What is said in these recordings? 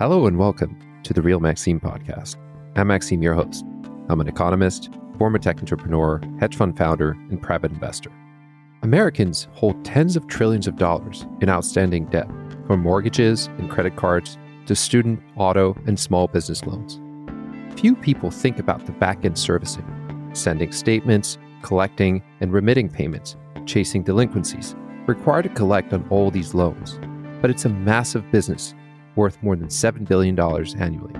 Hello and welcome to the Real Maxime podcast. I'm Maxime, your host. I'm an economist, former tech entrepreneur, hedge fund founder, and private investor. Americans hold tens of trillions of dollars in outstanding debt, from mortgages and credit cards to student, auto, and small business loans. Few people think about the back end servicing, sending statements, collecting and remitting payments, chasing delinquencies, required to collect on all these loans. But it's a massive business worth more than $7 billion annually.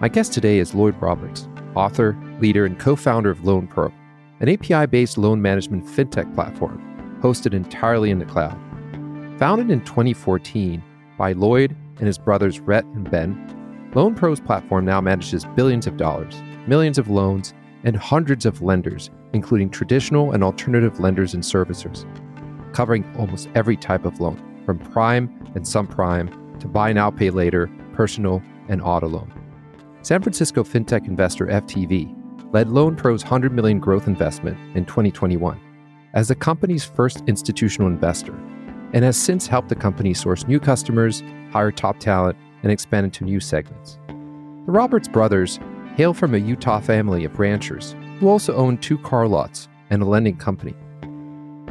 My guest today is Lloyd Roberts, author, leader, and co founder of LoanPro, an API based loan management fintech platform hosted entirely in the cloud. Founded in 2014 by Lloyd and his brothers Rhett and Ben, LoanPro's platform now manages billions of dollars, millions of loans, and hundreds of lenders, including traditional and alternative lenders and servicers, covering almost every type of loan, from prime and subprime to buy now, pay later, personal, and auto loan. San Francisco fintech investor FTV led LoanPro's 100 million growth investment in 2021 as the company's first institutional investor and has since helped the company source new customers, hire top talent, and expand into new segments. The Roberts brothers hail from a Utah family of ranchers who also own two car lots and a lending company.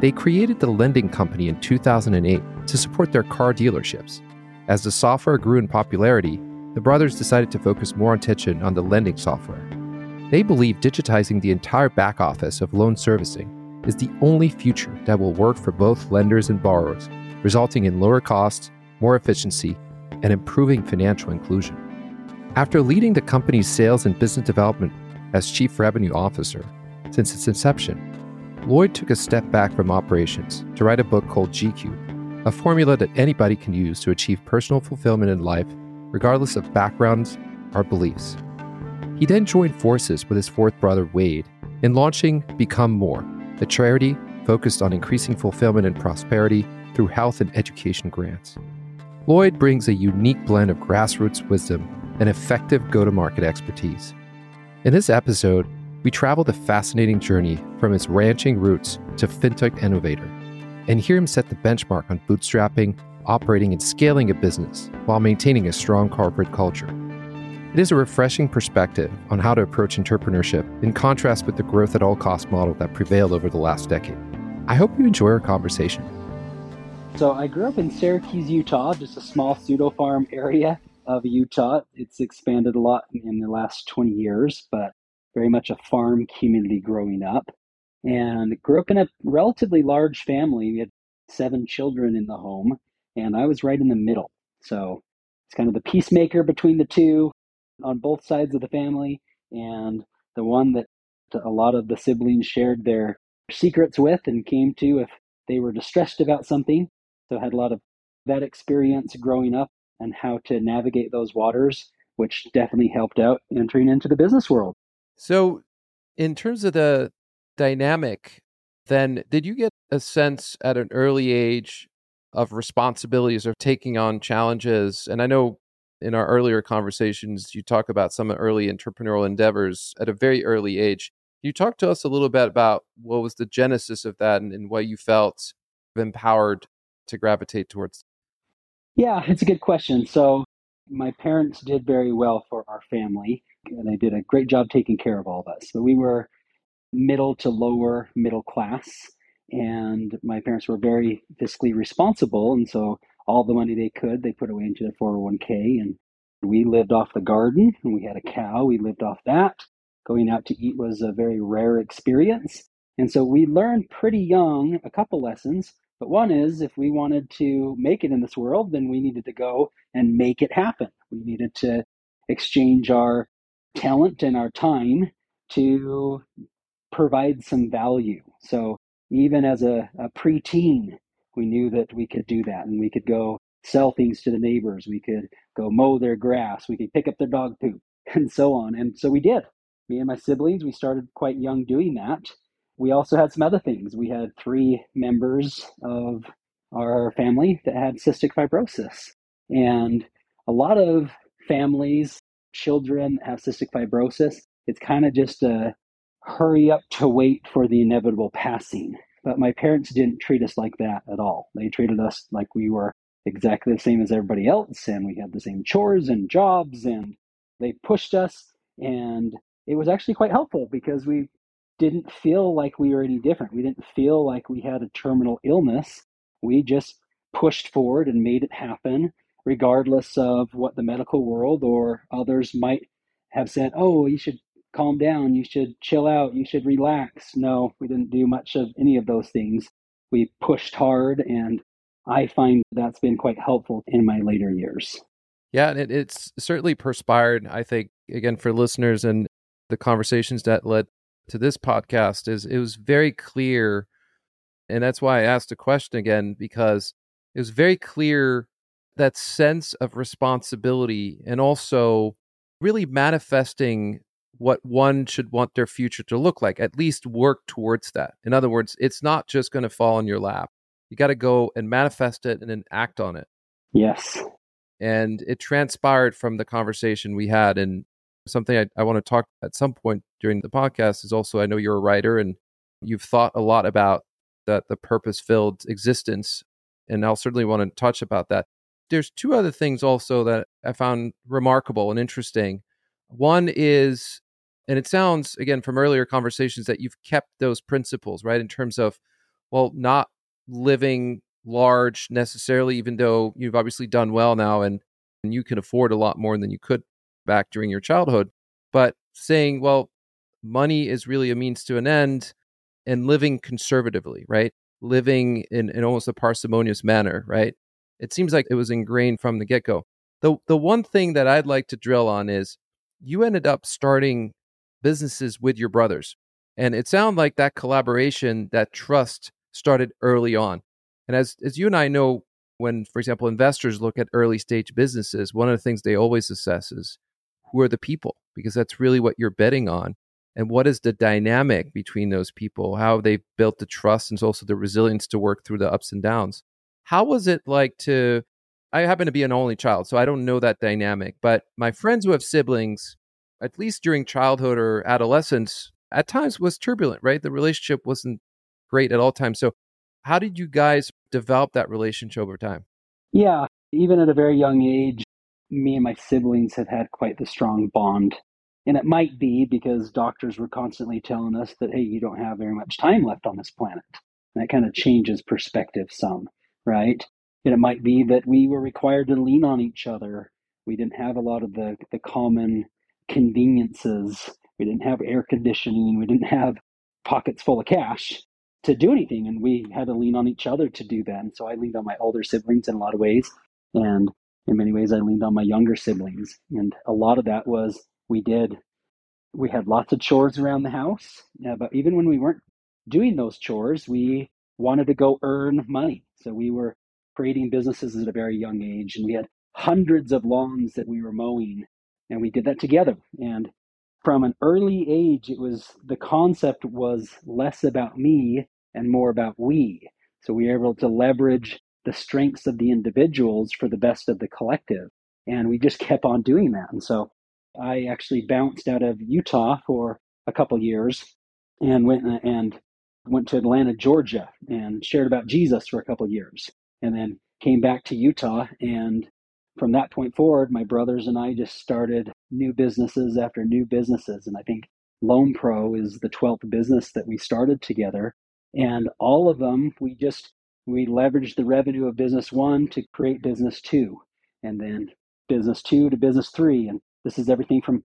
They created the lending company in 2008 to support their car dealerships. As the software grew in popularity, the brothers decided to focus more attention on the lending software. They believe digitizing the entire back office of loan servicing is the only future that will work for both lenders and borrowers, resulting in lower costs, more efficiency, and improving financial inclusion. After leading the company's sales and business development as Chief Revenue Officer since its inception, Lloyd took a step back from operations to write a book called GQ, a formula that anybody can use to achieve personal fulfillment in life, regardless of backgrounds or beliefs. He then joined forces with his fourth brother, Wade, in launching Become More, a charity focused on increasing fulfillment and prosperity through health and education grants. Lloyd brings a unique blend of grassroots wisdom and effective go to market expertise. In this episode, we travel the fascinating journey from his ranching roots to fintech innovator and hear him set the benchmark on bootstrapping, operating, and scaling a business while maintaining a strong corporate culture. It is a refreshing perspective on how to approach entrepreneurship in contrast with the growth at all cost model that prevailed over the last decade. I hope you enjoy our conversation. So, I grew up in Syracuse, Utah, just a small pseudo farm area of Utah. It's expanded a lot in the last 20 years, but very much a farm community growing up. And grew up in a relatively large family. We had seven children in the home, and I was right in the middle. So it's kind of the peacemaker between the two on both sides of the family, and the one that a lot of the siblings shared their secrets with and came to if they were distressed about something. So I had a lot of that experience growing up and how to navigate those waters, which definitely helped out entering into the business world. So, in terms of the dynamic, then did you get a sense at an early age of responsibilities of taking on challenges? And I know in our earlier conversations, you talk about some early entrepreneurial endeavors at a very early age. Can you talk to us a little bit about what was the genesis of that and, and what you felt empowered to gravitate towards? Yeah, it's a good question. So, my parents did very well for our family, and they did a great job taking care of all of us. But we were middle to lower middle class, and my parents were very fiscally responsible. And so, all the money they could, they put away into their 401k. And we lived off the garden, and we had a cow. We lived off that. Going out to eat was a very rare experience. And so, we learned pretty young a couple lessons but one is if we wanted to make it in this world, then we needed to go and make it happen. We needed to exchange our talent and our time to provide some value. So even as a, a preteen, we knew that we could do that and we could go sell things to the neighbors. We could go mow their grass. We could pick up their dog poop and so on. And so we did. Me and my siblings, we started quite young doing that we also had some other things. We had three members of our family that had cystic fibrosis. And a lot of families, children have cystic fibrosis, it's kind of just a hurry up to wait for the inevitable passing. But my parents didn't treat us like that at all. They treated us like we were exactly the same as everybody else, and we had the same chores and jobs, and they pushed us. And it was actually quite helpful because we didn't feel like we were any different. We didn't feel like we had a terminal illness. We just pushed forward and made it happen, regardless of what the medical world or others might have said, oh, you should calm down, you should chill out, you should relax. No, we didn't do much of any of those things. We pushed hard, and I find that's been quite helpful in my later years. Yeah, and it, it's certainly perspired, I think, again, for listeners and the conversations that led to this podcast is it was very clear and that's why I asked the question again because it was very clear that sense of responsibility and also really manifesting what one should want their future to look like, at least work towards that. In other words, it's not just going to fall in your lap. You got to go and manifest it and then act on it. Yes. And it transpired from the conversation we had. And something I, I want to talk at some point during the podcast is also I know you're a writer and you've thought a lot about that the purpose filled existence. And I'll certainly want to touch about that. There's two other things also that I found remarkable and interesting. One is, and it sounds again from earlier conversations that you've kept those principles, right? In terms of, well, not living large necessarily, even though you've obviously done well now and, and you can afford a lot more than you could back during your childhood. But saying, well, money is really a means to an end and living conservatively, right? Living in, in almost a parsimonious manner, right? It seems like it was ingrained from the get go. The, the one thing that I'd like to drill on is you ended up starting businesses with your brothers. And it sounded like that collaboration, that trust started early on. And as, as you and I know, when, for example, investors look at early stage businesses, one of the things they always assess is who are the people, because that's really what you're betting on and what is the dynamic between those people how they've built the trust and also the resilience to work through the ups and downs how was it like to i happen to be an only child so i don't know that dynamic but my friends who have siblings at least during childhood or adolescence at times was turbulent right the relationship wasn't great at all times so how did you guys develop that relationship over time yeah even at a very young age me and my siblings have had quite the strong bond and it might be because doctors were constantly telling us that, hey, you don't have very much time left on this planet. And that kind of changes perspective some, right? And it might be that we were required to lean on each other. We didn't have a lot of the, the common conveniences. We didn't have air conditioning. We didn't have pockets full of cash to do anything. And we had to lean on each other to do that. And so I leaned on my older siblings in a lot of ways. And in many ways, I leaned on my younger siblings. And a lot of that was we did we had lots of chores around the house yeah, but even when we weren't doing those chores we wanted to go earn money so we were creating businesses at a very young age and we had hundreds of lawns that we were mowing and we did that together. And from an early age it was the concept was less about me and more about we. So we were able to leverage the strengths of the individuals for the best of the collective. And we just kept on doing that. And so I actually bounced out of Utah for a couple years and went and went to Atlanta, Georgia, and shared about Jesus for a couple years, and then came back to Utah. And from that point forward, my brothers and I just started new businesses after new businesses. And I think Loan Pro is the 12th business that we started together. And all of them, we just we leveraged the revenue of business one to create business two, and then business two to business three, and this is everything from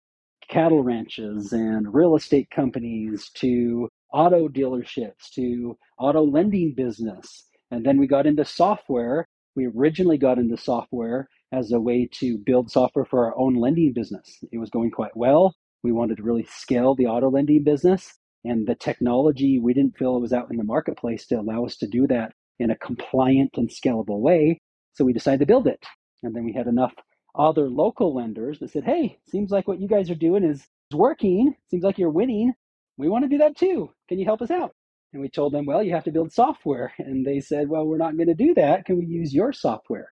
cattle ranches and real estate companies to auto dealerships to auto lending business. And then we got into software. We originally got into software as a way to build software for our own lending business. It was going quite well. We wanted to really scale the auto lending business. And the technology, we didn't feel was out in the marketplace to allow us to do that in a compliant and scalable way. So we decided to build it. And then we had enough other local lenders that said, hey, seems like what you guys are doing is working. Seems like you're winning. We want to do that too. Can you help us out? And we told them, well, you have to build software. And they said, well, we're not going to do that. Can we use your software?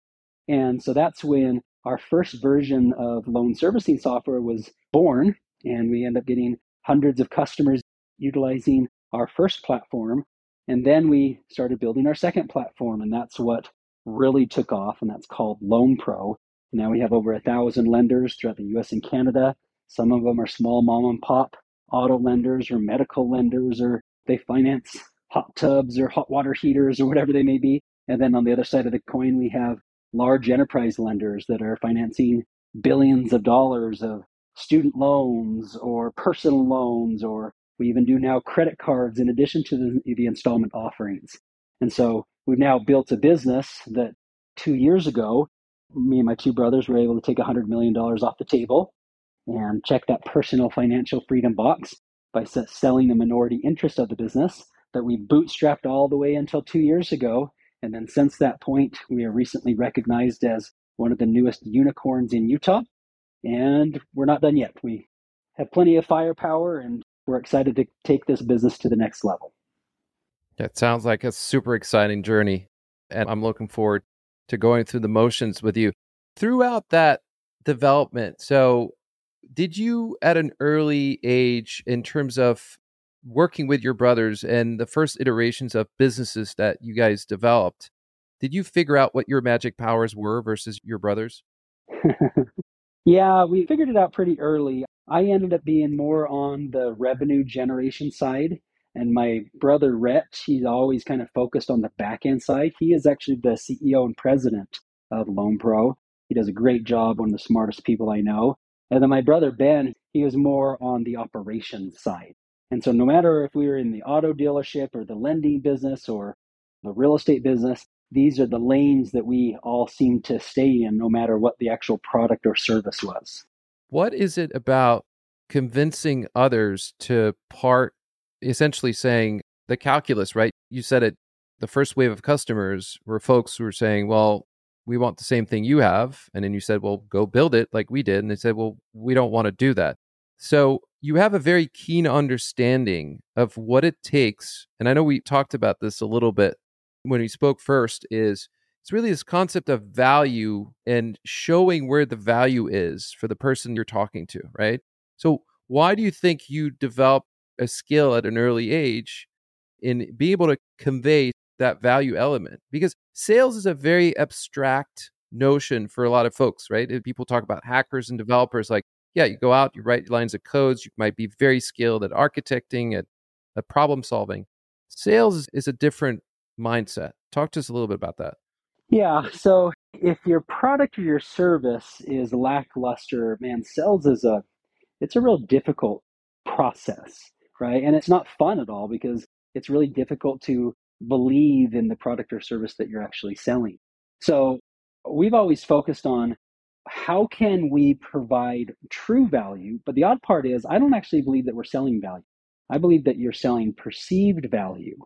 And so that's when our first version of loan servicing software was born. And we end up getting hundreds of customers utilizing our first platform. And then we started building our second platform. And that's what really took off, and that's called Loan Pro. Now we have over a thousand lenders throughout the US and Canada. Some of them are small mom and pop auto lenders or medical lenders, or they finance hot tubs or hot water heaters or whatever they may be. And then on the other side of the coin, we have large enterprise lenders that are financing billions of dollars of student loans or personal loans, or we even do now credit cards in addition to the, the installment offerings. And so we've now built a business that two years ago, me and my two brothers were able to take $100 million off the table and check that personal financial freedom box by selling the minority interest of the business that we bootstrapped all the way until two years ago. And then since that point, we are recently recognized as one of the newest unicorns in Utah. And we're not done yet. We have plenty of firepower and we're excited to take this business to the next level. That sounds like a super exciting journey. And I'm looking forward to going through the motions with you. Throughout that development, so did you at an early age, in terms of working with your brothers and the first iterations of businesses that you guys developed, did you figure out what your magic powers were versus your brothers? yeah, we figured it out pretty early. I ended up being more on the revenue generation side. And my brother Rhett, he's always kind of focused on the back end side. He is actually the CEO and president of Loan Pro. He does a great job, one of the smartest people I know. And then my brother Ben, he was more on the operations side. And so no matter if we were in the auto dealership or the lending business or the real estate business, these are the lanes that we all seem to stay in no matter what the actual product or service was. What is it about convincing others to part essentially saying the calculus, right? You said it the first wave of customers were folks who were saying, well, we want the same thing you have. And then you said, well, go build it like we did. And they said, well, we don't want to do that. So you have a very keen understanding of what it takes. And I know we talked about this a little bit when we spoke first is it's really this concept of value and showing where the value is for the person you're talking to, right? So why do you think you develop a skill at an early age in being able to convey that value element because sales is a very abstract notion for a lot of folks, right? People talk about hackers and developers like, yeah, you go out, you write lines of codes, you might be very skilled at architecting, at, at problem solving. Sales is a different mindset. Talk to us a little bit about that. Yeah. So if your product or your service is lackluster, man, sales is a it's a real difficult process, right? And it's not fun at all because it's really difficult to believe in the product or service that you're actually selling. So we've always focused on how can we provide true value? But the odd part is, I don't actually believe that we're selling value. I believe that you're selling perceived value.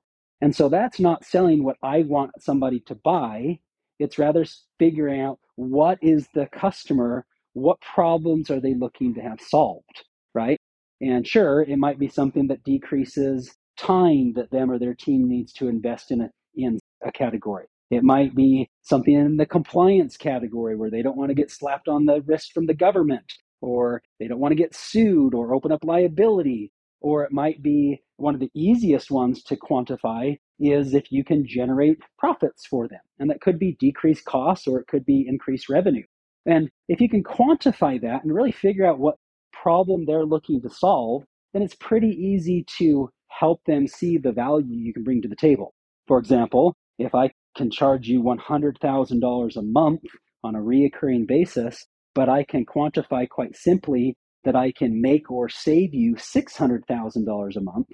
And so that's not selling what I want somebody to buy. It's rather figuring out what is the customer, what problems are they looking to have solved, right? And sure, it might be something that decreases time that them or their team needs to invest in a, in a category. It might be something in the compliance category where they don't want to get slapped on the wrist from the government, or they don't want to get sued or open up liability. Or it might be one of the easiest ones to quantify is if you can generate profits for them. And that could be decreased costs or it could be increased revenue. And if you can quantify that and really figure out what problem they're looking to solve, then it's pretty easy to help them see the value you can bring to the table. For example, if I can charge you $100,000 a month on a reoccurring basis, but I can quantify quite simply that I can make or save you $600,000 a month,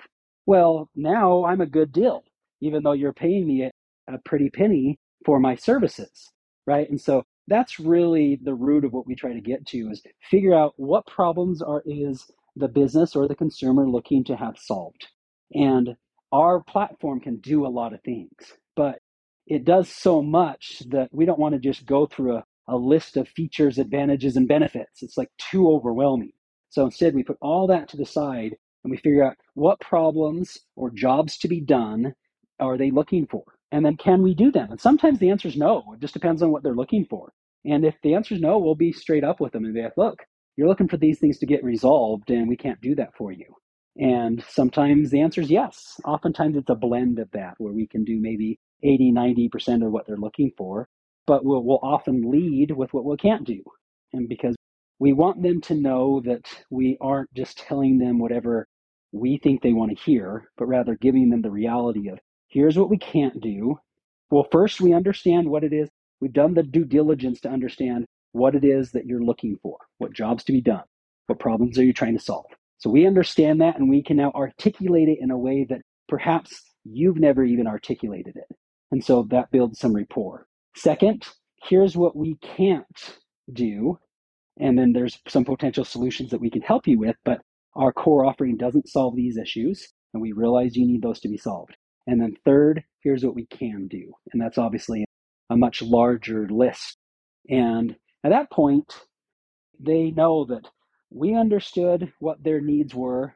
well, now I'm a good deal, even though you're paying me a pretty penny for my services, right? And so that's really the root of what we try to get to is figure out what problems are is the business or the consumer looking to have solved and our platform can do a lot of things, but it does so much that we don't want to just go through a, a list of features, advantages, and benefits. It's like too overwhelming. So instead, we put all that to the side and we figure out what problems or jobs to be done are they looking for? And then can we do them? And sometimes the answer is no. It just depends on what they're looking for. And if the answer is no, we'll be straight up with them and be like, look, you're looking for these things to get resolved, and we can't do that for you. And sometimes the answer is yes. Oftentimes it's a blend of that where we can do maybe 80, 90% of what they're looking for, but we'll, we'll often lead with what we can't do. And because we want them to know that we aren't just telling them whatever we think they want to hear, but rather giving them the reality of here's what we can't do. Well, first, we understand what it is. We've done the due diligence to understand what it is that you're looking for, what jobs to be done, what problems are you trying to solve. So we understand that and we can now articulate it in a way that perhaps you've never even articulated it. And so that builds some rapport. Second, here's what we can't do. And then there's some potential solutions that we can help you with, but our core offering doesn't solve these issues. And we realize you need those to be solved. And then third, here's what we can do. And that's obviously a much larger list. And at that point, they know that we understood what their needs were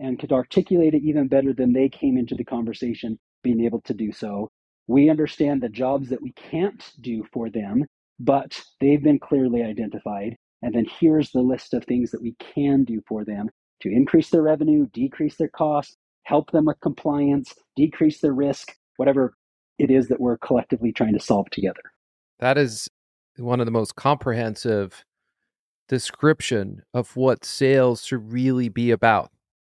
and could articulate it even better than they came into the conversation being able to do so. We understand the jobs that we can't do for them, but they've been clearly identified. And then here's the list of things that we can do for them to increase their revenue, decrease their costs, help them with compliance, decrease their risk, whatever it is that we're collectively trying to solve together. That is one of the most comprehensive description of what sales should really be about.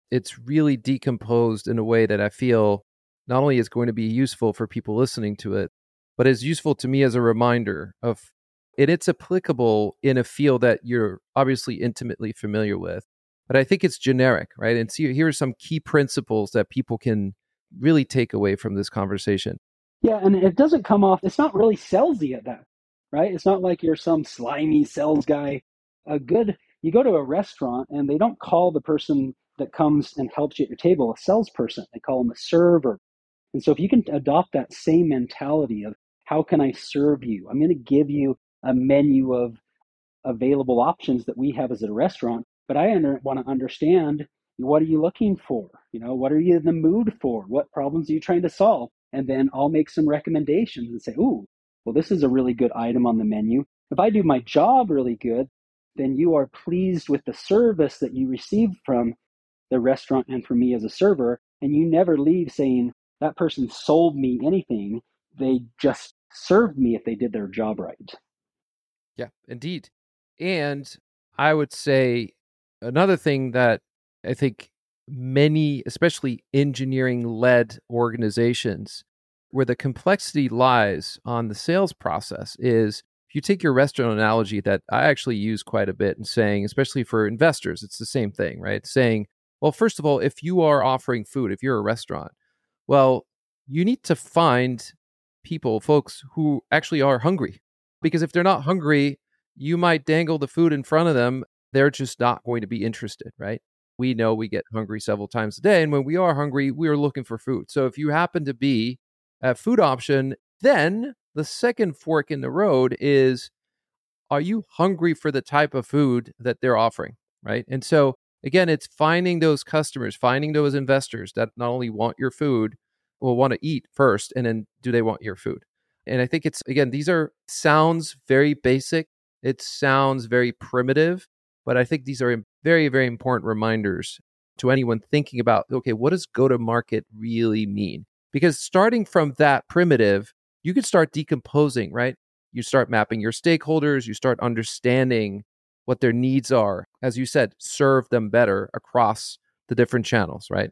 It's really decomposed in a way that I feel not only is going to be useful for people listening to it, but is useful to me as a reminder of it. It's applicable in a field that you're obviously intimately familiar with, but I think it's generic, right? And see, here are some key principles that people can really take away from this conversation. Yeah, and it doesn't come off, it's not really salesy at that, right? It's not like you're some slimy sales guy. A good, you go to a restaurant and they don't call the person that comes and helps you at your table a salesperson. They call them a server. And so if you can adopt that same mentality of how can I serve you? I'm going to give you a menu of available options that we have as a restaurant, but I under, want to understand what are you looking for? You know, what are you in the mood for? What problems are you trying to solve? And then I'll make some recommendations and say, ooh, well, this is a really good item on the menu. If I do my job really good, then you are pleased with the service that you received from the restaurant and from me as a server. And you never leave saying, that person sold me anything. They just served me if they did their job right. Yeah, indeed. And I would say another thing that I think many, especially engineering led organizations, where the complexity lies on the sales process is if you take your restaurant analogy that I actually use quite a bit in saying, especially for investors, it's the same thing, right? Saying, well, first of all, if you are offering food, if you're a restaurant, well, you need to find people, folks who actually are hungry. Because if they're not hungry, you might dangle the food in front of them. They're just not going to be interested, right? We know we get hungry several times a day. And when we are hungry, we are looking for food. So if you happen to be a food option, then the second fork in the road is are you hungry for the type of food that they're offering, right? And so again, it's finding those customers, finding those investors that not only want your food, will want to eat first, and then do they want your food? And I think it's again, these are sounds very basic. It sounds very primitive, but I think these are very, very important reminders to anyone thinking about okay, what does go to market really mean? Because starting from that primitive, you can start decomposing, right? You start mapping your stakeholders, you start understanding what their needs are. As you said, serve them better across the different channels, right?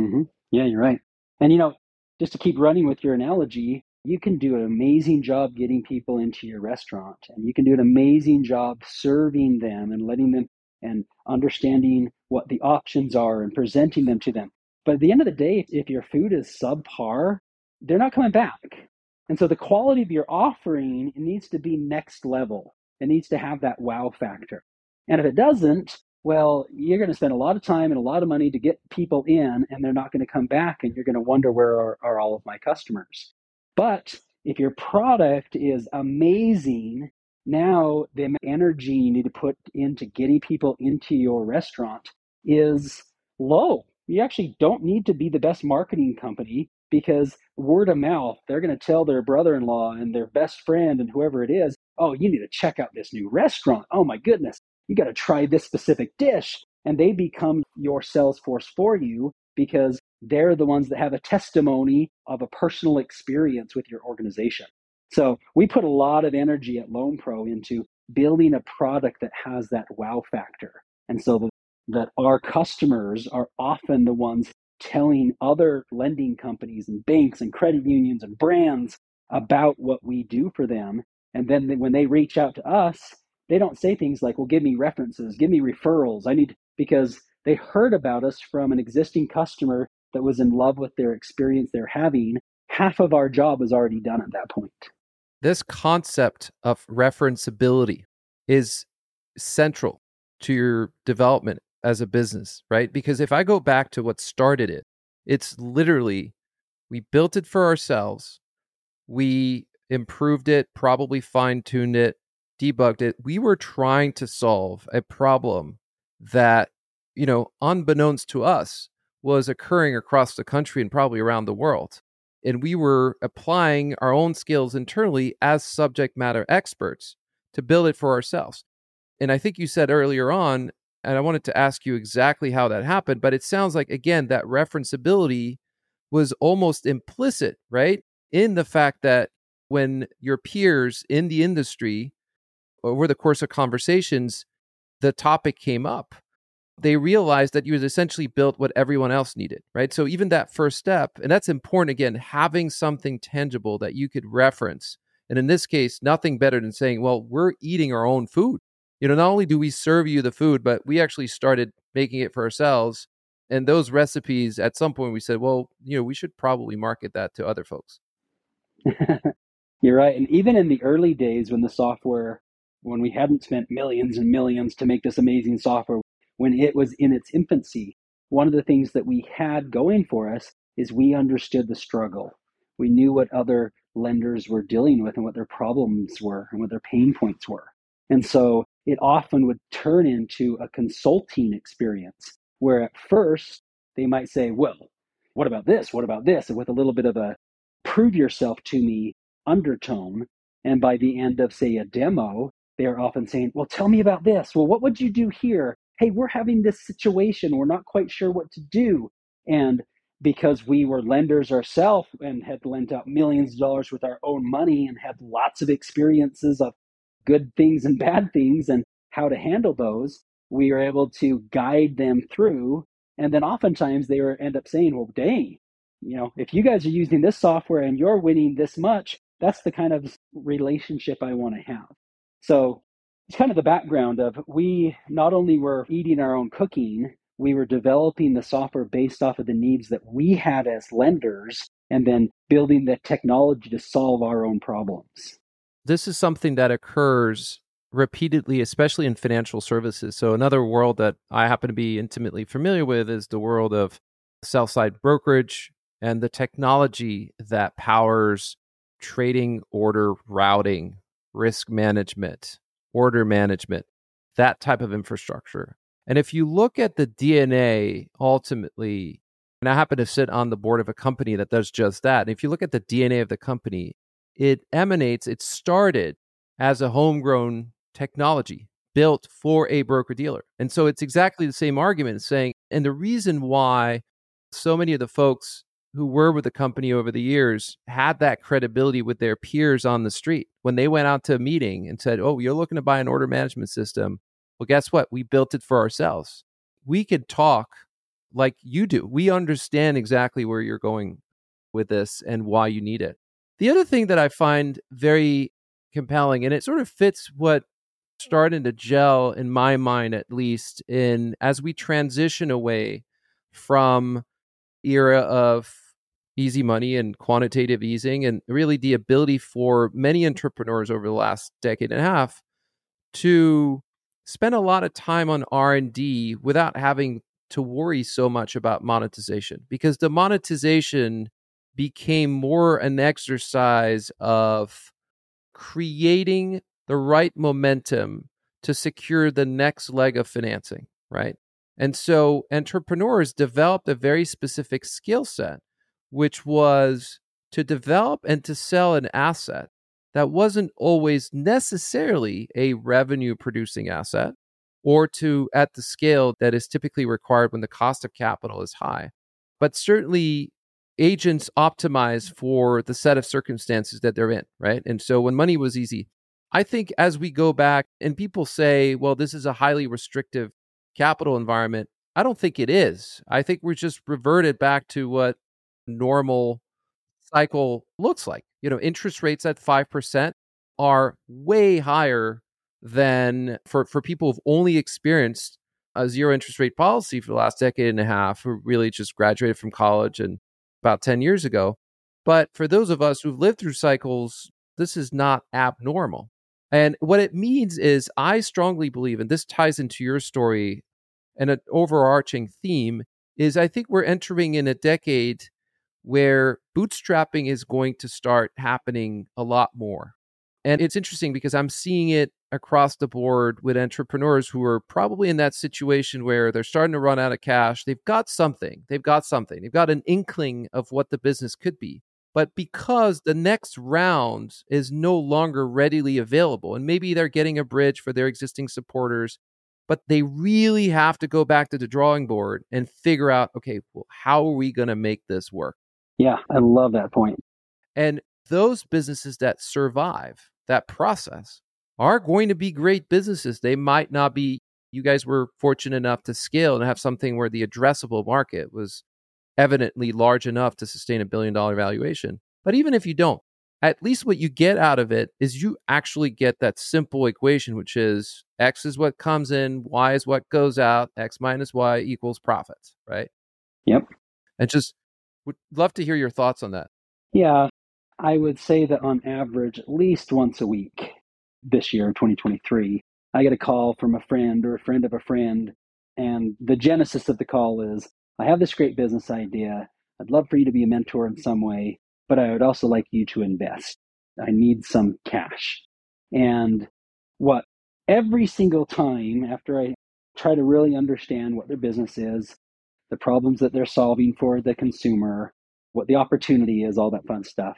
Mm-hmm. Yeah, you're right. And you know, just to keep running with your analogy, you can do an amazing job getting people into your restaurant and you can do an amazing job serving them and letting them and understanding what the options are and presenting them to them. But at the end of the day, if your food is subpar, they're not coming back. And so the quality of your offering needs to be next level. It needs to have that wow factor. And if it doesn't, well, you're going to spend a lot of time and a lot of money to get people in, and they're not going to come back, and you're going to wonder where are, are all of my customers. But if your product is amazing, now the energy you need to put into getting people into your restaurant is low. You actually don't need to be the best marketing company because word of mouth, they're going to tell their brother in law and their best friend and whoever it is, oh, you need to check out this new restaurant. Oh my goodness, you got to try this specific dish. And they become your sales force for you because they're the ones that have a testimony of a personal experience with your organization. So we put a lot of energy at Loan Pro into building a product that has that wow factor. And so that, that our customers are often the ones telling other lending companies and banks and credit unions and brands about what we do for them. And then when they reach out to us, they don't say things like, well, give me references, give me referrals. I need, because they heard about us from an existing customer that was in love with their experience they're having. Half of our job is already done at that point. This concept of referenceability is central to your development as a business, right? Because if I go back to what started it, it's literally we built it for ourselves. We improved it, probably fine tuned it, debugged it. We were trying to solve a problem that, you know, unbeknownst to us, was occurring across the country and probably around the world. And we were applying our own skills internally as subject matter experts to build it for ourselves. And I think you said earlier on and I wanted to ask you exactly how that happened, but it sounds like, again, that referenceability was almost implicit, right? In the fact that when your peers in the industry, over the course of conversations, the topic came up, they realized that you had essentially built what everyone else needed, right? So even that first step, and that's important again, having something tangible that you could reference. And in this case, nothing better than saying, well, we're eating our own food you know, not only do we serve you the food, but we actually started making it for ourselves. And those recipes, at some point, we said, well, you know, we should probably market that to other folks. You're right. And even in the early days when the software, when we hadn't spent millions and millions to make this amazing software, when it was in its infancy, one of the things that we had going for us is we understood the struggle. We knew what other lenders were dealing with and what their problems were and what their pain points were. And so it often would turn into a consulting experience where at first they might say, Well, what about this? What about this? And with a little bit of a prove yourself to me undertone. And by the end of, say, a demo, they are often saying, Well, tell me about this. Well, what would you do here? Hey, we're having this situation. We're not quite sure what to do. And because we were lenders ourselves and had lent out millions of dollars with our own money and had lots of experiences of good things and bad things and how to handle those, we are able to guide them through. And then oftentimes they end up saying, well, dang, you know, if you guys are using this software and you're winning this much, that's the kind of relationship I want to have. So it's kind of the background of we not only were eating our own cooking, we were developing the software based off of the needs that we had as lenders and then building the technology to solve our own problems this is something that occurs repeatedly, especially in financial services. So, another world that I happen to be intimately familiar with is the world of sell side brokerage and the technology that powers trading order routing, risk management, order management, that type of infrastructure. And if you look at the DNA ultimately, and I happen to sit on the board of a company that does just that. And if you look at the DNA of the company, it emanates, it started as a homegrown technology built for a broker dealer. And so it's exactly the same argument saying, and the reason why so many of the folks who were with the company over the years had that credibility with their peers on the street when they went out to a meeting and said, Oh, you're looking to buy an order management system. Well, guess what? We built it for ourselves. We could talk like you do. We understand exactly where you're going with this and why you need it. The other thing that I find very compelling, and it sort of fits what started to gel in my mind at least in as we transition away from era of easy money and quantitative easing and really the ability for many entrepreneurs over the last decade and a half to spend a lot of time on r&d without having to worry so much about monetization because the monetization became more an exercise of creating the right momentum to secure the next leg of financing, right? And so entrepreneurs developed a very specific skill set, which was to develop and to sell an asset that wasn't always necessarily a revenue producing asset or to at the scale that is typically required when the cost of capital is high but certainly agents optimize for the set of circumstances that they're in, right? And so when money was easy, I think as we go back and people say, well, this is a highly restrictive capital environment, I don't think it is. I think we're just reverted back to what normal cycle looks like. You know, interest rates at 5% are way higher than for, for people who've only experienced a zero interest rate policy for the last decade and a half, who really just graduated from college and about 10 years ago. But for those of us who've lived through cycles, this is not abnormal. And what it means is, I strongly believe, and this ties into your story and an overarching theme, is I think we're entering in a decade where bootstrapping is going to start happening a lot more. And it's interesting because I'm seeing it across the board with entrepreneurs who are probably in that situation where they're starting to run out of cash. They've got something, they've got something, they've got an inkling of what the business could be. But because the next round is no longer readily available, and maybe they're getting a bridge for their existing supporters, but they really have to go back to the drawing board and figure out okay, well, how are we going to make this work? Yeah, I love that point. And those businesses that survive that process are going to be great businesses. They might not be, you guys were fortunate enough to scale and have something where the addressable market was evidently large enough to sustain a billion dollar valuation. But even if you don't, at least what you get out of it is you actually get that simple equation, which is X is what comes in, Y is what goes out, X minus Y equals profits, right? Yep. And just would love to hear your thoughts on that. Yeah, I would say that on average, at least once a week this year, 2023, I get a call from a friend or a friend of a friend. And the genesis of the call is I have this great business idea. I'd love for you to be a mentor in some way, but I would also like you to invest. I need some cash. And what every single time after I try to really understand what their business is, the problems that they're solving for the consumer, what the opportunity is, all that fun stuff,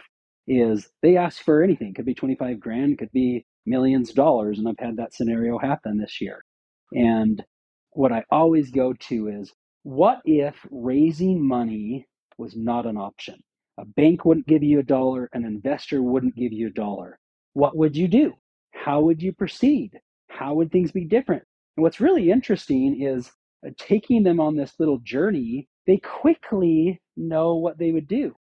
is they ask for anything. Could be 25 grand, could be millions of dollars. And I've had that scenario happen this year. And what I always go to is what if raising money was not an option? A bank wouldn't give you a dollar, an investor wouldn't give you a dollar. What would you do? How would you proceed? How would things be different? And what's really interesting is uh, taking them on this little journey, they quickly know what they would do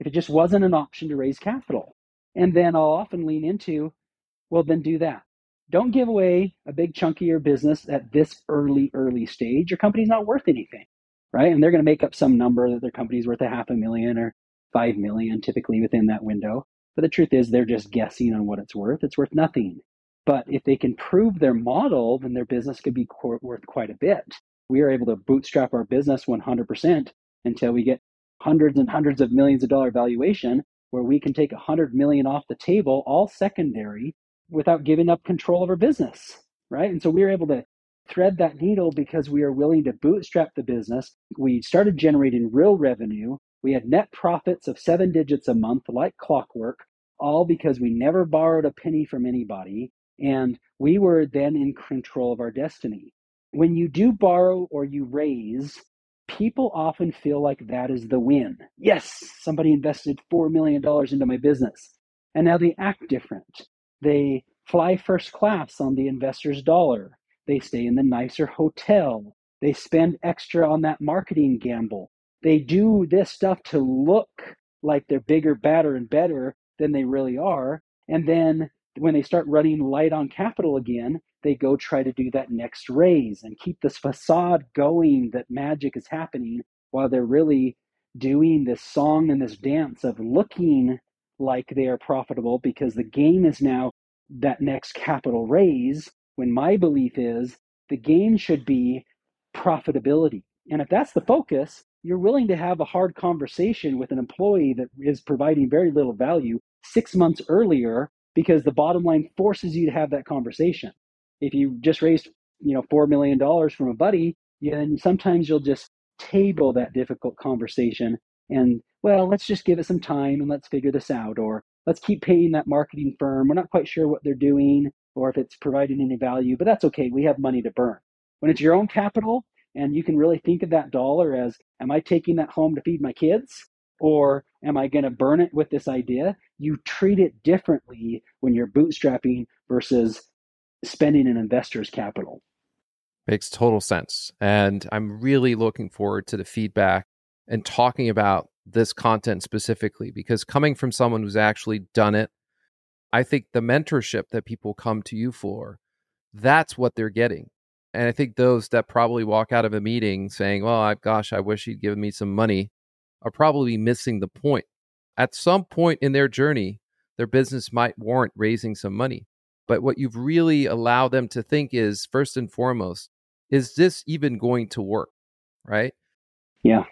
if it just wasn't an option to raise capital. And then I'll often lean into, well, then do that. Don't give away a big chunk of your business at this early, early stage. Your company's not worth anything, right? And they're going to make up some number that their company's worth a half a million or five million, typically within that window. But the truth is, they're just guessing on what it's worth. It's worth nothing. But if they can prove their model, then their business could be worth quite a bit. We are able to bootstrap our business 100% until we get hundreds and hundreds of millions of dollar valuation where we can take a 100 million off the table all secondary without giving up control of our business right? And so we were able to thread that needle because we are willing to bootstrap the business. We started generating real revenue. We had net profits of seven digits a month like clockwork all because we never borrowed a penny from anybody and we were then in control of our destiny. When you do borrow or you raise people often feel like that is the win. Yes, somebody invested $4 million into my business. And now they act different. They fly first class on the investor's dollar. They stay in the nicer hotel. They spend extra on that marketing gamble. They do this stuff to look like they're bigger, badder, and better than they really are. And then when they start running light on capital again, they go try to do that next raise and keep this facade going that magic is happening while they're really doing this song and this dance of looking like they are profitable because the game is now that next capital raise when my belief is the game should be profitability. And if that's the focus you're willing to have a hard conversation with an employee that is providing very little value six months earlier because the bottom line forces you to have that conversation if you just raised you know four million dollars from a buddy then sometimes you'll just table that difficult conversation and well let's just give it some time and let's figure this out or let's keep paying that marketing firm we're not quite sure what they're doing or if it's providing any value but that's okay we have money to burn when it's your own capital And you can really think of that dollar as am I taking that home to feed my kids? Or am I going to burn it with this idea? You treat it differently when you're bootstrapping versus spending an investor's capital. Makes total sense. And I'm really looking forward to the feedback and talking about this content specifically because coming from someone who's actually done it, I think the mentorship that people come to you for, that's what they're getting. And I think those that probably walk out of a meeting saying, well, I, gosh, I wish he'd given me some money, are probably missing the point. At some point in their journey, their business might warrant raising some money. But what you've really allowed them to think is first and foremost, is this even going to work? Right? Yeah.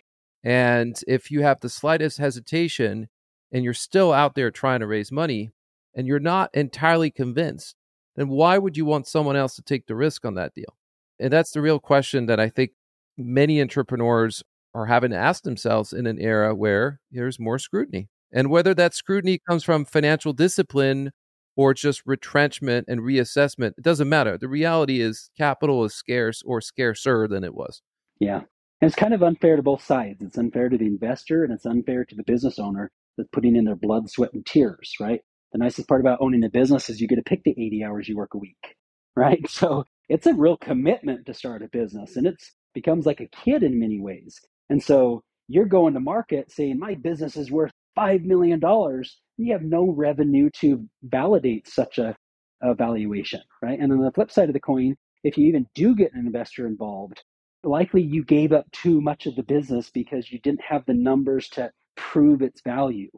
And if you have the slightest hesitation and you're still out there trying to raise money and you're not entirely convinced, then why would you want someone else to take the risk on that deal? And that's the real question that I think many entrepreneurs are having to ask themselves in an era where there's more scrutiny. And whether that scrutiny comes from financial discipline or just retrenchment and reassessment, it doesn't matter. The reality is capital is scarce or scarcer than it was. Yeah. And it's kind of unfair to both sides. It's unfair to the investor and it's unfair to the business owner that's putting in their blood, sweat, and tears, right? The nicest part about owning a business is you get to pick the 80 hours you work a week, right? So it's a real commitment to start a business and it's becomes like a kid in many ways. And so you're going to market saying, my business is worth $5 million. You have no revenue to validate such a, a valuation, right? And on the flip side of the coin, if you even do get an investor involved, likely you gave up too much of the business because you didn't have the numbers to prove its value.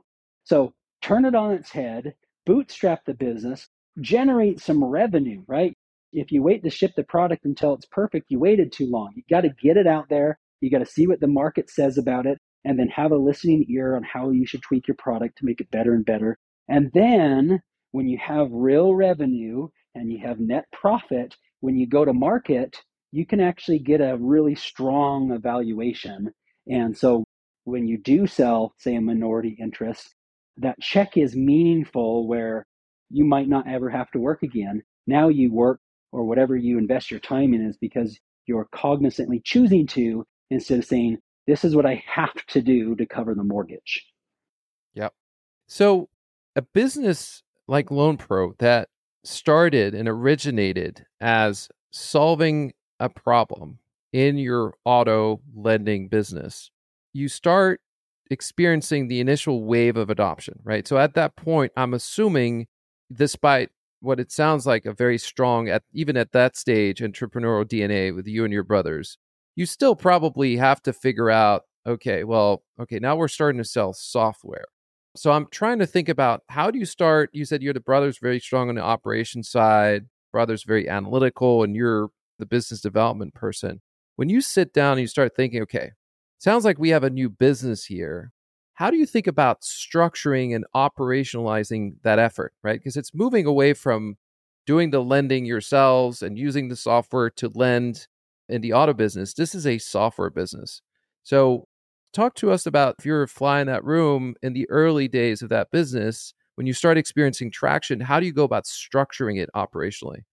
So turn it on its head, bootstrap the business, generate some revenue, right? If you wait to ship the product until it's perfect, you waited too long. You got to get it out there. You got to see what the market says about it and then have a listening ear on how you should tweak your product to make it better and better. And then when you have real revenue and you have net profit, when you go to market, you can actually get a really strong evaluation. And so when you do sell, say, a minority interest, that check is meaningful where you might not ever have to work again. Now you work or whatever you invest your time in is because you're cognizantly choosing to instead of saying, this is what I have to do to cover the mortgage. Yep. So a business like LoanPro that started and originated as solving a problem in your auto lending business, you start experiencing the initial wave of adoption, right? So at that point, I'm assuming, despite what it sounds like a very strong, at even at that stage, entrepreneurial DNA with you and your brothers, you still probably have to figure out, okay, well, okay, now we're starting to sell software. So I'm trying to think about how do you start? You said you're the brothers very strong on the operation side, brothers very analytical, and you're the business development person, when you sit down and you start thinking, okay, sounds like we have a new business here. How do you think about structuring and operationalizing that effort, right? Because it's moving away from doing the lending yourselves and using the software to lend in the auto business. This is a software business. So, talk to us about if you're flying that room in the early days of that business, when you start experiencing traction, how do you go about structuring it operationally?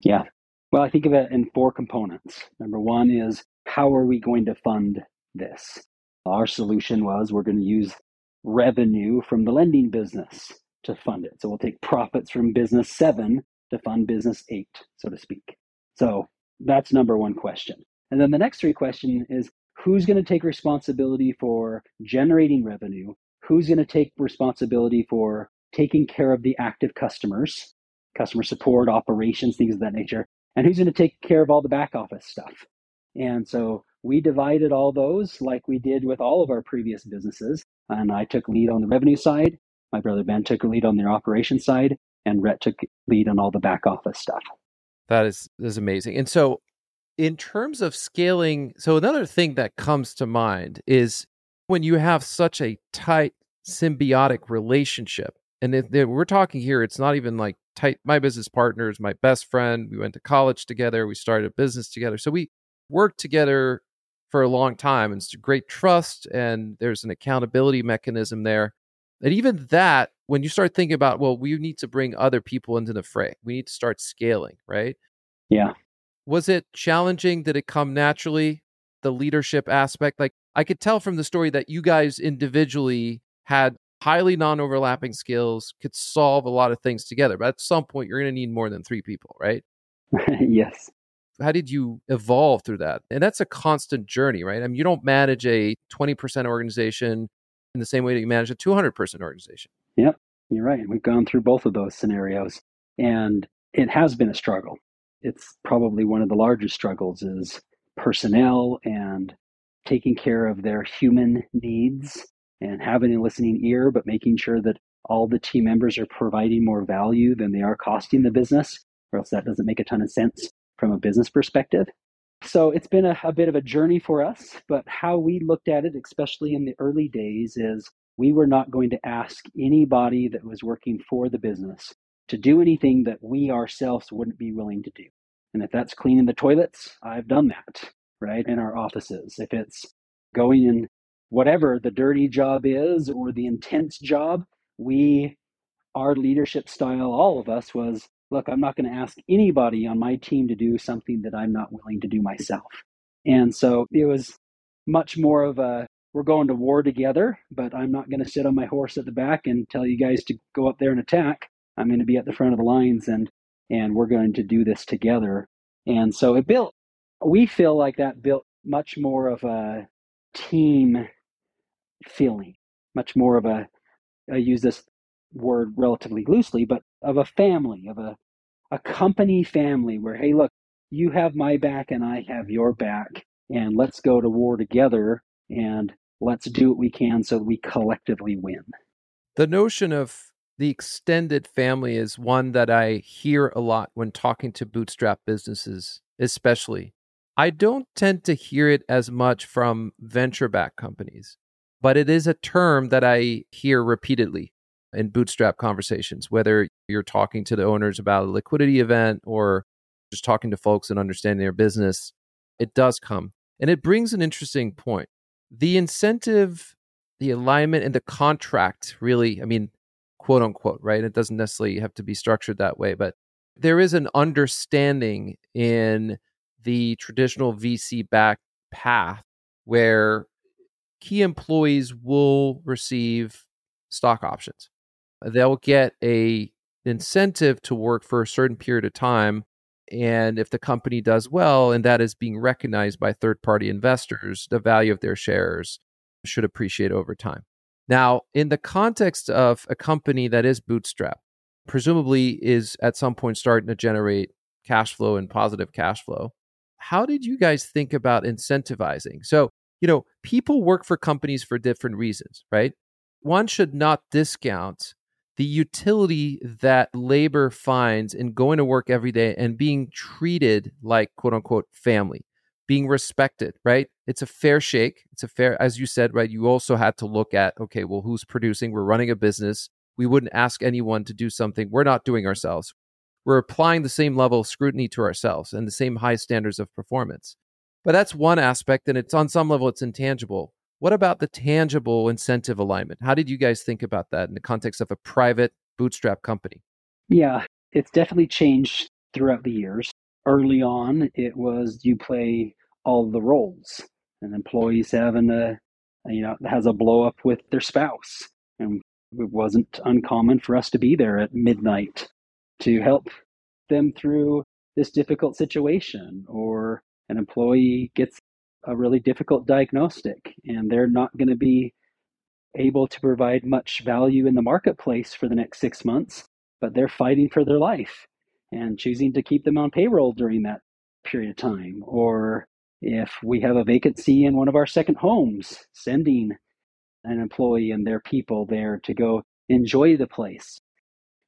Yeah, well, I think of it in four components. Number one is how are we going to fund this? Our solution was we're going to use revenue from the lending business to fund it. So we'll take profits from business seven to fund business eight, so to speak. So that's number one question. And then the next three question is who's going to take responsibility for generating revenue? Who's going to take responsibility for taking care of the active customers, customer support, operations, things of that nature? and who's going to take care of all the back office stuff. And so we divided all those like we did with all of our previous businesses. And I took lead on the revenue side. My brother Ben took lead on the operations side, and Rhett took lead on all the back office stuff. That is is amazing. And so, in terms of scaling, so another thing that comes to mind is when you have such a tight symbiotic relationship. And we're talking here, it's not even like tight my business partner is my best friend we went to college together we started a business together so we worked together for a long time and it's a great trust and there's an accountability mechanism there and even that when you start thinking about well we need to bring other people into the fray we need to start scaling right yeah Was it challenging? Did it come naturally? The leadership aspect? Like, I could tell from the story that you guys individually had highly non overlapping skills, could solve a lot of things together. But at some point, you're going to need more than three people, right? yes. How did you evolve through that? And that's a constant journey, right? I mean, you don't manage a 20% organization in the same way that you manage a 200 person organization. Yep, you're right. We've gone through both of those scenarios, and it has been a struggle. It's probably one of the largest struggles is personnel and taking care of their human needs and having a listening ear, but making sure that all the team members are providing more value than they are costing the business, or else that doesn't make a ton of sense from a business perspective. So it's been a, a, bit of a journey for us, but how we looked at it, especially in the early days, is we were not going to ask anybody that was working for the business to do anything that we ourselves wouldn't be willing to do. And if that's cleaning the toilets, I've done that, right, in our offices. If it's going in whatever the dirty job is or the intense job, we, our leadership style, all of us was look, I'm not going to ask anybody on my team to do something that I'm not willing to do myself. And so it was much more of a we're going to war together, but I'm not going to sit on my horse at the back and tell you guys to go up there and attack. I'm going to be at the front of the lines and and we're going to do this together. And so it built we feel like that built much more of a team feeling, much more of a, I use this word relatively loosely, but of a family, of a, a company family where, hey, look, you have my back and I have your back, and let's go to war together and let's do what we can so we collectively win. The notion of the extended family is one that I hear a lot when talking to bootstrap businesses, especially. I don't tend to hear it as much from venture backed companies but it is a term that I hear repeatedly in bootstrap conversations, whether you're talking to the owners about a liquidity event or just talking to folks and understanding their business. It does come. And it brings an interesting point. The incentive, the alignment, and the contract really, I mean, quote unquote, right? It doesn't necessarily have to be structured that way, but there is an understanding in the traditional VC backed path where key employees will receive stock options. They'll get a incentive to work for a certain period of time and if the company does well and that is being recognized by third party investors the value of their shares should appreciate over time now in the context of a company that is bootstrap presumably is at some point starting to generate cash flow and positive cash flow how did you guys think about incentivizing so you know, people work for companies for different reasons, right? One should not discount the utility that labor finds in going to work every day and being treated like quote unquote family, being respected, right? It's a fair shake. It's a fair, as you said, right? You also had to look at, okay, well, who's producing? We're running a business. We wouldn't ask anyone to do something we're not doing ourselves. We're applying the same level of scrutiny to ourselves and the same high standards of performance. But that's one aspect, and it's on some level it's intangible. What about the tangible incentive alignment? How did you guys think about that in the context of a private bootstrap company? Yeah, it's definitely changed throughout the years. Early on, it was you play all the roles. An employee's having a, you know, has a blow up with their spouse. And it wasn't uncommon for us to be there at midnight to help them through this difficult situation or an employee gets a really difficult diagnostic and they're not going to be able to provide much value in the marketplace for the next six months, but they're fighting for their life and choosing to keep them on payroll during that period of time. Or if we have a vacancy in one of our second homes, sending an employee and their people there to go enjoy the place.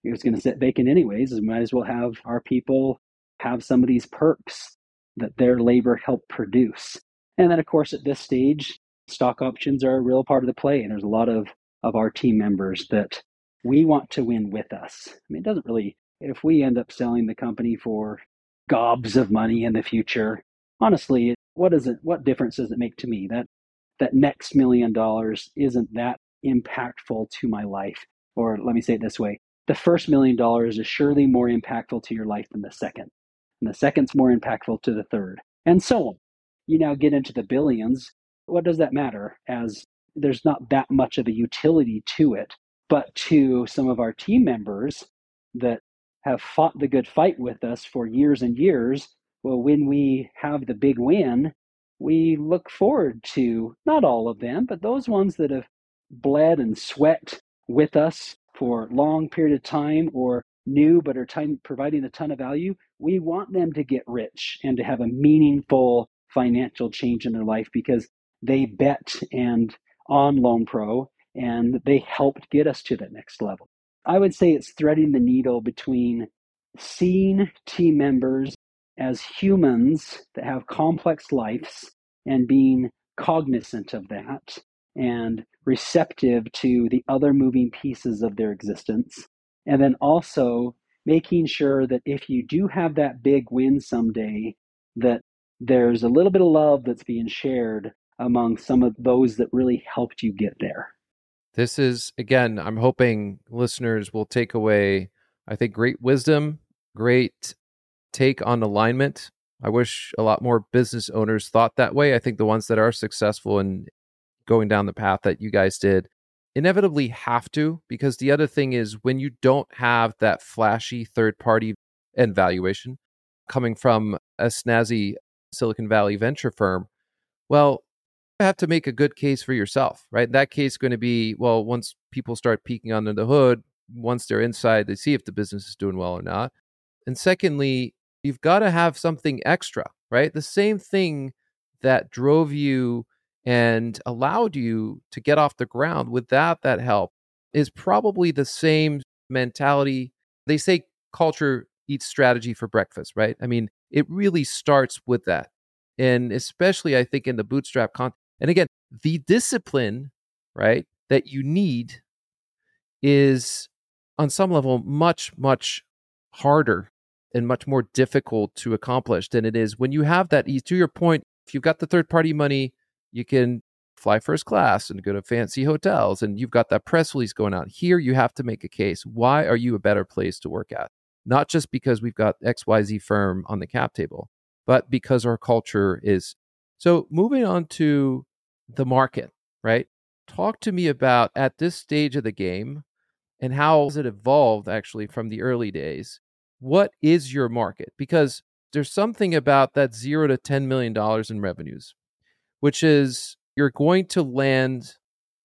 It was going to sit vacant anyways, we might as well have our people have some of these perks that their labor helped produce. And then, of course, at this stage, stock options are a real part of the play. And there's a lot of, of our team members that we want to win with us. I mean, it doesn't really, if we end up selling the company for gobs of money in the future, honestly, what is it, what difference does it make to me? That, that next million dollars isn't that impactful to my life. Or let me say it this way the first million dollars is surely more impactful to your life than the second and the second's more impactful to the third, and so on. You now get into the billions. What does that matter? As there's not that much of a utility to it, but to some of our team members that have fought the good fight with us for years and years. Well, when we have the big win, we look forward to not all of them, but those ones that have bled and sweat with us for a long period of time or new but are time, providing a ton of value, we want them to get rich and to have a meaningful financial change in their life because they bet and on LoanPro and they helped get us to that next level. I would say it's threading the needle between seeing team members as humans that have complex lives and being cognizant of that and receptive to the other moving pieces of their existence. And then also making sure that if you do have that big win someday, that there's a little bit of love that's being shared among some of those that really helped you get there. This is, again, I'm hoping listeners will take away, I think, great wisdom, great take on alignment. I wish a lot more business owners thought that way. I think the ones that are successful in going down the path that you guys did inevitably have to, because the other thing is when you don't have that flashy third party and valuation coming from a snazzy Silicon Valley venture firm, well, you have to make a good case for yourself, right? That case is going to be well, once people start peeking under the hood, once they're inside, they see if the business is doing well or not. And secondly, you've got to have something extra, right? The same thing that drove you and allowed you to get off the ground without that help is probably the same mentality. They say culture eats strategy for breakfast, right? I mean, it really starts with that. And especially, I think, in the bootstrap context. And again, the discipline, right, that you need is on some level much, much harder and much more difficult to accomplish than it is when you have that. To your point, if you've got the third party money, you can fly first class and go to fancy hotels and you've got that press release going out. Here, you have to make a case. Why are you a better place to work at? Not just because we've got XYZ firm on the cap table, but because our culture is. So, moving on to the market, right? Talk to me about at this stage of the game and how has it evolved actually from the early days? What is your market? Because there's something about that zero to $10 million in revenues, which is you're going to land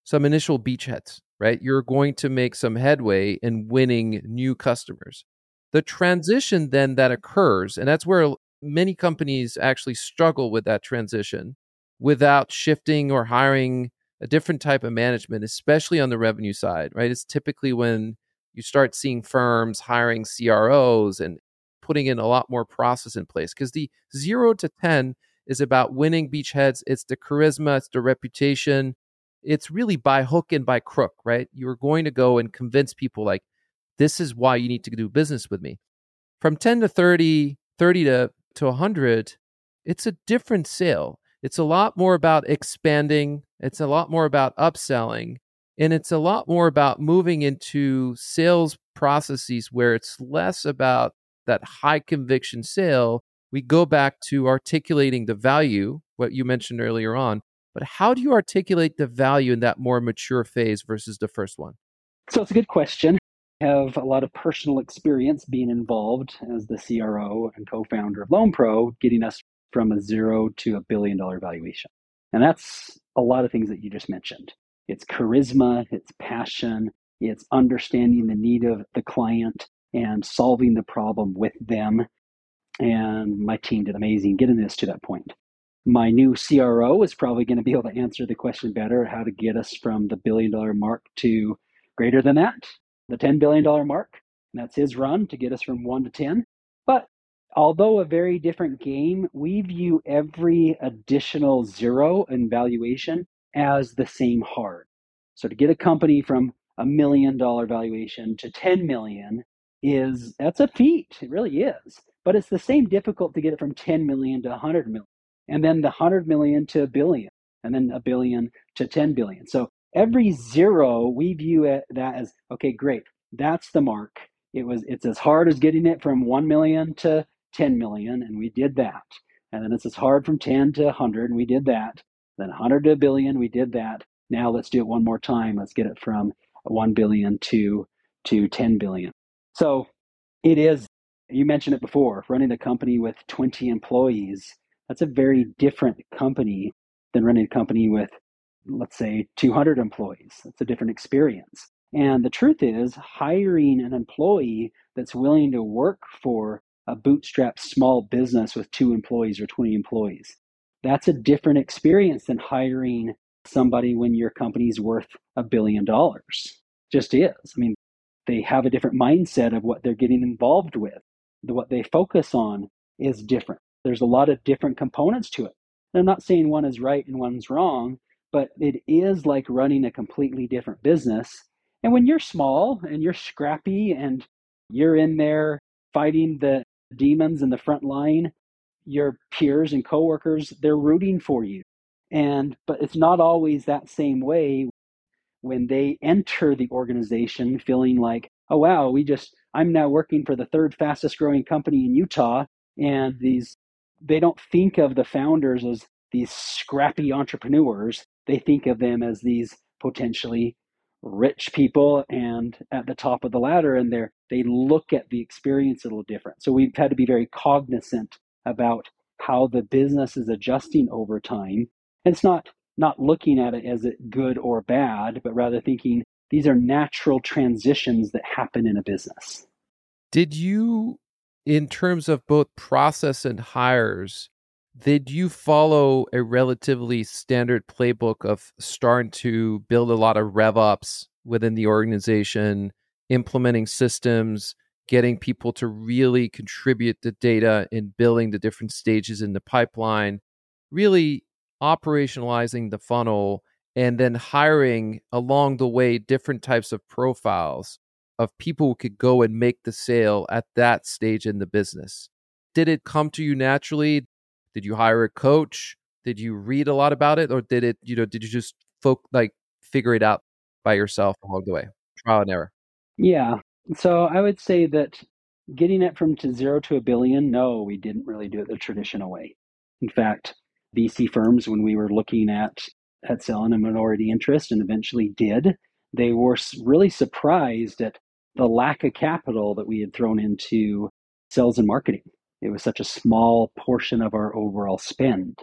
some initial beachheads, right? You're going to make some headway in winning new customers. The transition then that occurs, and that's where many companies actually struggle with that transition without shifting or hiring a different type of management, especially on the revenue side, right? It's typically when you start seeing firms hiring CROs and putting in a lot more process in place because the zero to 10 is about winning beachheads. It's the charisma, it's the reputation. It's really by hook and by crook, right? You're going to go and convince people like, this is why you need to do business with me. From 10 to 30, 30 to, to 100, it's a different sale. It's a lot more about expanding, it's a lot more about upselling, and it's a lot more about moving into sales processes where it's less about that high conviction sale. We go back to articulating the value, what you mentioned earlier on. But how do you articulate the value in that more mature phase versus the first one? So it's a good question. Have a lot of personal experience being involved as the CRO and co founder of LoanPro, getting us from a zero to a billion dollar valuation. And that's a lot of things that you just mentioned. It's charisma, it's passion, it's understanding the need of the client and solving the problem with them. And my team did amazing getting us to that point. My new CRO is probably going to be able to answer the question better how to get us from the billion dollar mark to greater than that, the $10 billion mark. And that's his run to get us from one to 10. But although a very different game, we view every additional zero in valuation as the same hard. So to get a company from a million dollar valuation to 10 million is that's a feat. It really is. But it's the same difficult to get it from 10 million to 100 million and then the 100 million to a billion and then a billion to 10 billion. So every zero we view it, that as okay, great. That's the mark. It was it's as hard as getting it from 1 million to 10 million, and we did that. And then it's as hard from 10 to 100, and we did that. Then 100 to a billion, we did that. Now let's do it one more time. Let's get it from 1 billion to to 10 billion. So it is you mentioned it before, running a company with 20 employees. That's a very different company than running a company with let's say 200 employees. That's a different experience. And the truth is, hiring an employee that's willing to work for a bootstrap small business with two employees or 20 employees, that's a different experience than hiring somebody when your company's worth a billion dollars. Just is. I mean, they have a different mindset of what they're getting involved with. What they focus on is different. There's a lot of different components to it. And I'm not saying one is right and one's wrong, but it is like running a completely different business. And when you're small and you're scrappy and you're in there fighting the demons in the front line, your peers and coworkers, they're rooting for you. And but it's not always that same way when they enter the organization feeling like, oh wow, we just I'm now working for the third fastest growing company in Utah and these they don't think of the founders as these scrappy entrepreneurs. They think of them as these potentially rich people and at the top of the ladder and they they look at the experience a little different. So we've had to be very cognizant about how the business is adjusting over time. And it's not not looking at it as good or bad, but rather thinking these are natural transitions that happen in a business. Did you in terms of both process and hires, did you follow a relatively standard playbook of starting to build a lot of RevOps within the organization, implementing systems, getting people to really contribute the data in building the different stages in the pipeline, really operationalizing the funnel, and then hiring along the way different types of profiles of people who could go and make the sale at that stage in the business. Did it come to you naturally? Did you hire a coach? Did you read a lot about it, or did it? You know, did you just folk like figure it out by yourself along the way, trial and error? Yeah. So I would say that getting it from to zero to a billion, no, we didn't really do it the traditional way. In fact, VC firms, when we were looking at at selling a minority interest, and eventually did, they were really surprised at the lack of capital that we had thrown into sales and marketing. It was such a small portion of our overall spend.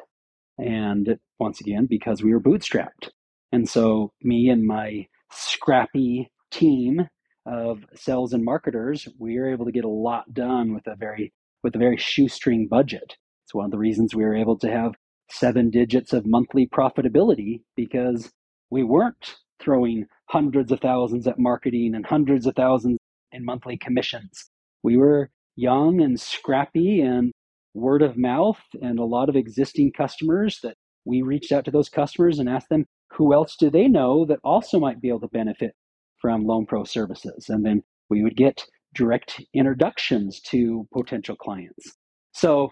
And once again, because we were bootstrapped. And so, me and my scrappy team of sales and marketers, we were able to get a lot done with a very with a very shoestring budget. It's one of the reasons we were able to have seven digits of monthly profitability because we weren't throwing hundreds of thousands at marketing and hundreds of thousands in monthly commissions. We were young and scrappy and word of mouth and a lot of existing customers that we reached out to those customers and asked them who else do they know that also might be able to benefit from LoanPro services? And then we would get direct introductions to potential clients. So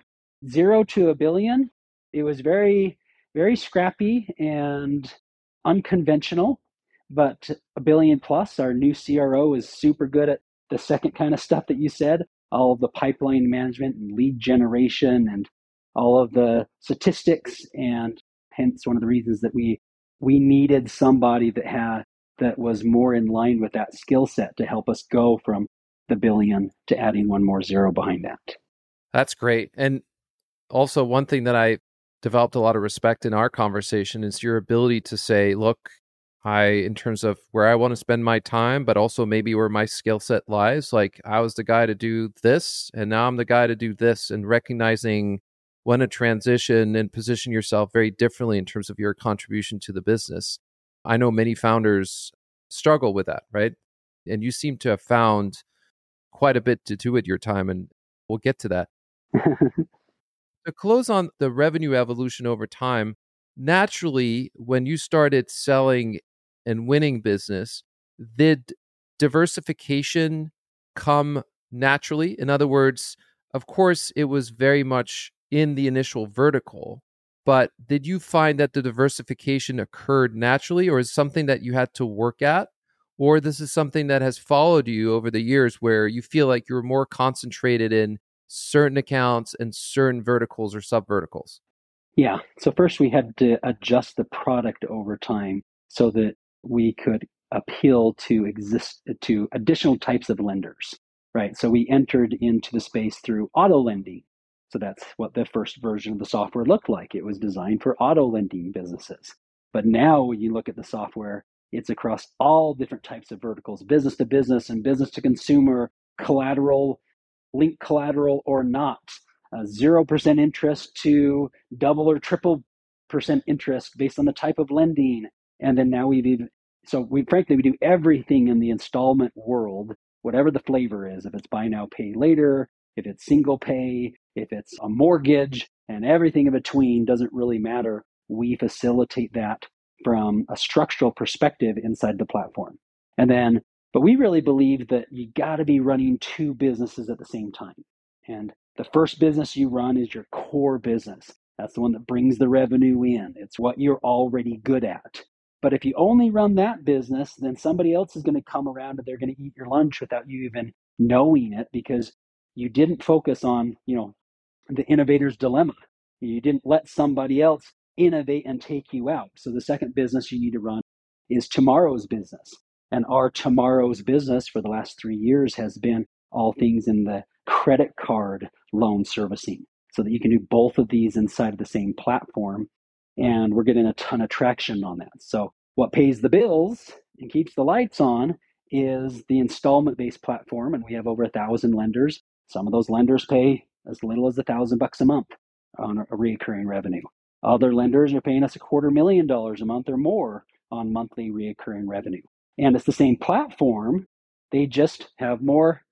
zero to a billion it was very very scrappy and unconventional but a billion plus our new cro is super good at the second kind of stuff that you said all of the pipeline management and lead generation and all of the statistics and hence one of the reasons that we we needed somebody that had that was more in line with that skill set to help us go from the billion to adding one more zero behind that. That's great. And also one thing that I developed a lot of respect in our conversation is your ability to say, look, I, in terms of where I want to spend my time, but also maybe where my skill set lies. Like I was the guy to do this, and now I'm the guy to do this, and recognizing when to transition and position yourself very differently in terms of your contribution to the business. I know many founders struggle with that, right? And you seem to have found quite a bit to do with your time, and we'll get to that. to close on the revenue evolution over time, naturally, when you started selling and winning business, did diversification come naturally? In other words, of course, it was very much in the initial vertical, but did you find that the diversification occurred naturally, or is something that you had to work at? Or this is something that has followed you over the years where you feel like you're more concentrated in certain accounts and certain verticals or sub verticals? Yeah. So first we had to adjust the product over time so that we could appeal to exist to additional types of lenders. Right. So we entered into the space through auto lending. So that's what the first version of the software looked like. It was designed for auto lending businesses. But now when you look at the software, it's across all different types of verticals, business to business and business to consumer, collateral, link collateral or not, uh, zero percent interest to double or triple percent interest based on the type of lending. And then now we've even so we frankly we do everything in the installment world, whatever the flavor is. If it's buy now, pay later, if it's single pay, if it's a mortgage, and everything in between doesn't really matter. We facilitate that from a structural perspective inside the platform. And then, but we really believe that you got to be running two businesses at the same time. And the first business you run is your core business. That's the one that brings the revenue in. It's what you're already good at. But if you only run that business, then somebody else is going to come around and they're going to eat your lunch without you even knowing it because you didn't focus on, you know, the innovator's dilemma. You didn't let somebody else innovate and take you out. So the second business you need to run is tomorrow's business. And our tomorrow's business for the last three years has been all things in the credit card loan servicing so that you can do both of these inside of the same platform. And we're getting a ton of traction on that. So, what pays the bills and keeps the lights on is the installment based platform. And we have over a thousand lenders. Some of those lenders pay as little as a thousand bucks a month on a recurring revenue. Other lenders are paying us a quarter million dollars a month or more on monthly recurring revenue. And it's the same platform, they just have more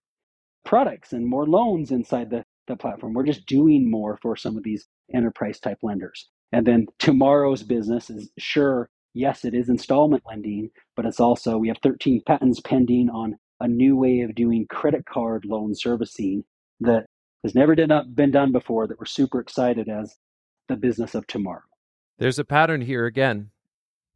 products and more loans inside the, the platform. We're just doing more for some of these enterprise type lenders. And then tomorrow's business is sure, yes, it is installment lending, but it's also, we have 13 patents pending on a new way of doing credit card loan servicing that has never been done before that we're super excited as the business of tomorrow. There's a pattern here again.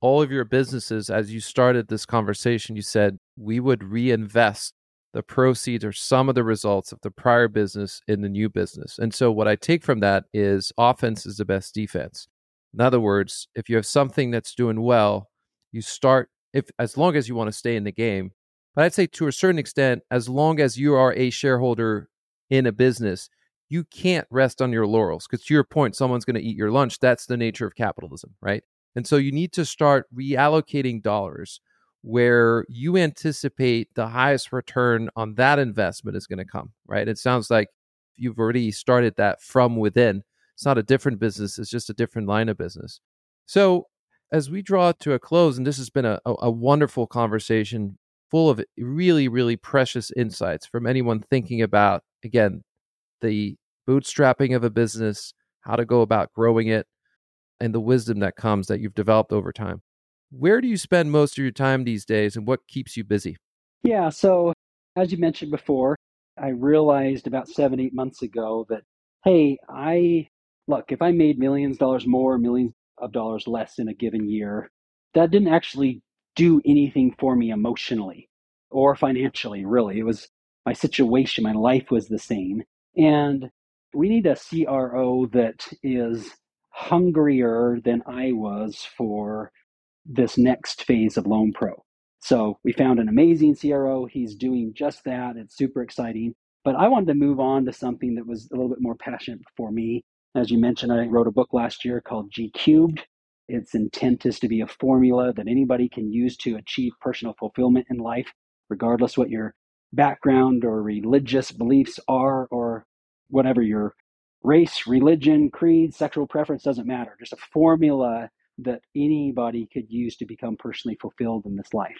All of your businesses, as you started this conversation, you said we would reinvest the proceeds or some of the results of the prior business in the new business. And so, what I take from that is offense is the best defense. In other words, if you have something that's doing well, you start if as long as you want to stay in the game. But I'd say to a certain extent, as long as you are a shareholder in a business, you can't rest on your laurels because to your point someone's going to eat your lunch that's the nature of capitalism right and so you need to start reallocating dollars where you anticipate the highest return on that investment is going to come right? It sounds like you've already started that from within. It's not a different business it's just a different line of business. So as we draw to a close and this has been a, a wonderful conversation full of really really precious insights from anyone thinking about again the bootstrapping of a business, how to go about growing it, and the wisdom that comes that you've developed over time. Where do you spend most of your time these days and what keeps you busy? Yeah, so as you mentioned before, I realized about seven, eight months ago that, hey, I look, if I made millions of dollars more, millions of dollars less in a given year, that didn't actually do anything for me emotionally or financially, really. It was my situation, my life was the same. And we need a CRO that is hungrier than I was for this next phase of LoanPro. So we found an amazing CRO. He's doing just that. It's super exciting. But I wanted to move on to something that was a little bit more passionate for me. As you mentioned, I wrote a book last year called G Cubed. Its intent is to be a formula that anybody can use to achieve personal fulfillment in life, regardless what your background or religious beliefs are, or whatever your race, religion, creed, sexual preference doesn't matter. Just a formula that anybody could use to become personally fulfilled in this life.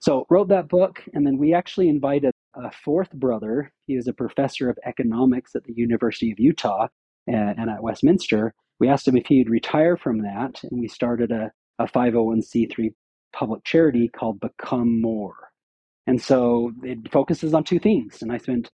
So wrote that book, and then we actually invited a fourth brother. He is a professor of economics at the University of Utah and, and at Westminster. We asked him if he'd retire from that, and we started a, a 501c3 public charity called Become More. And so it focuses on two things. And I spent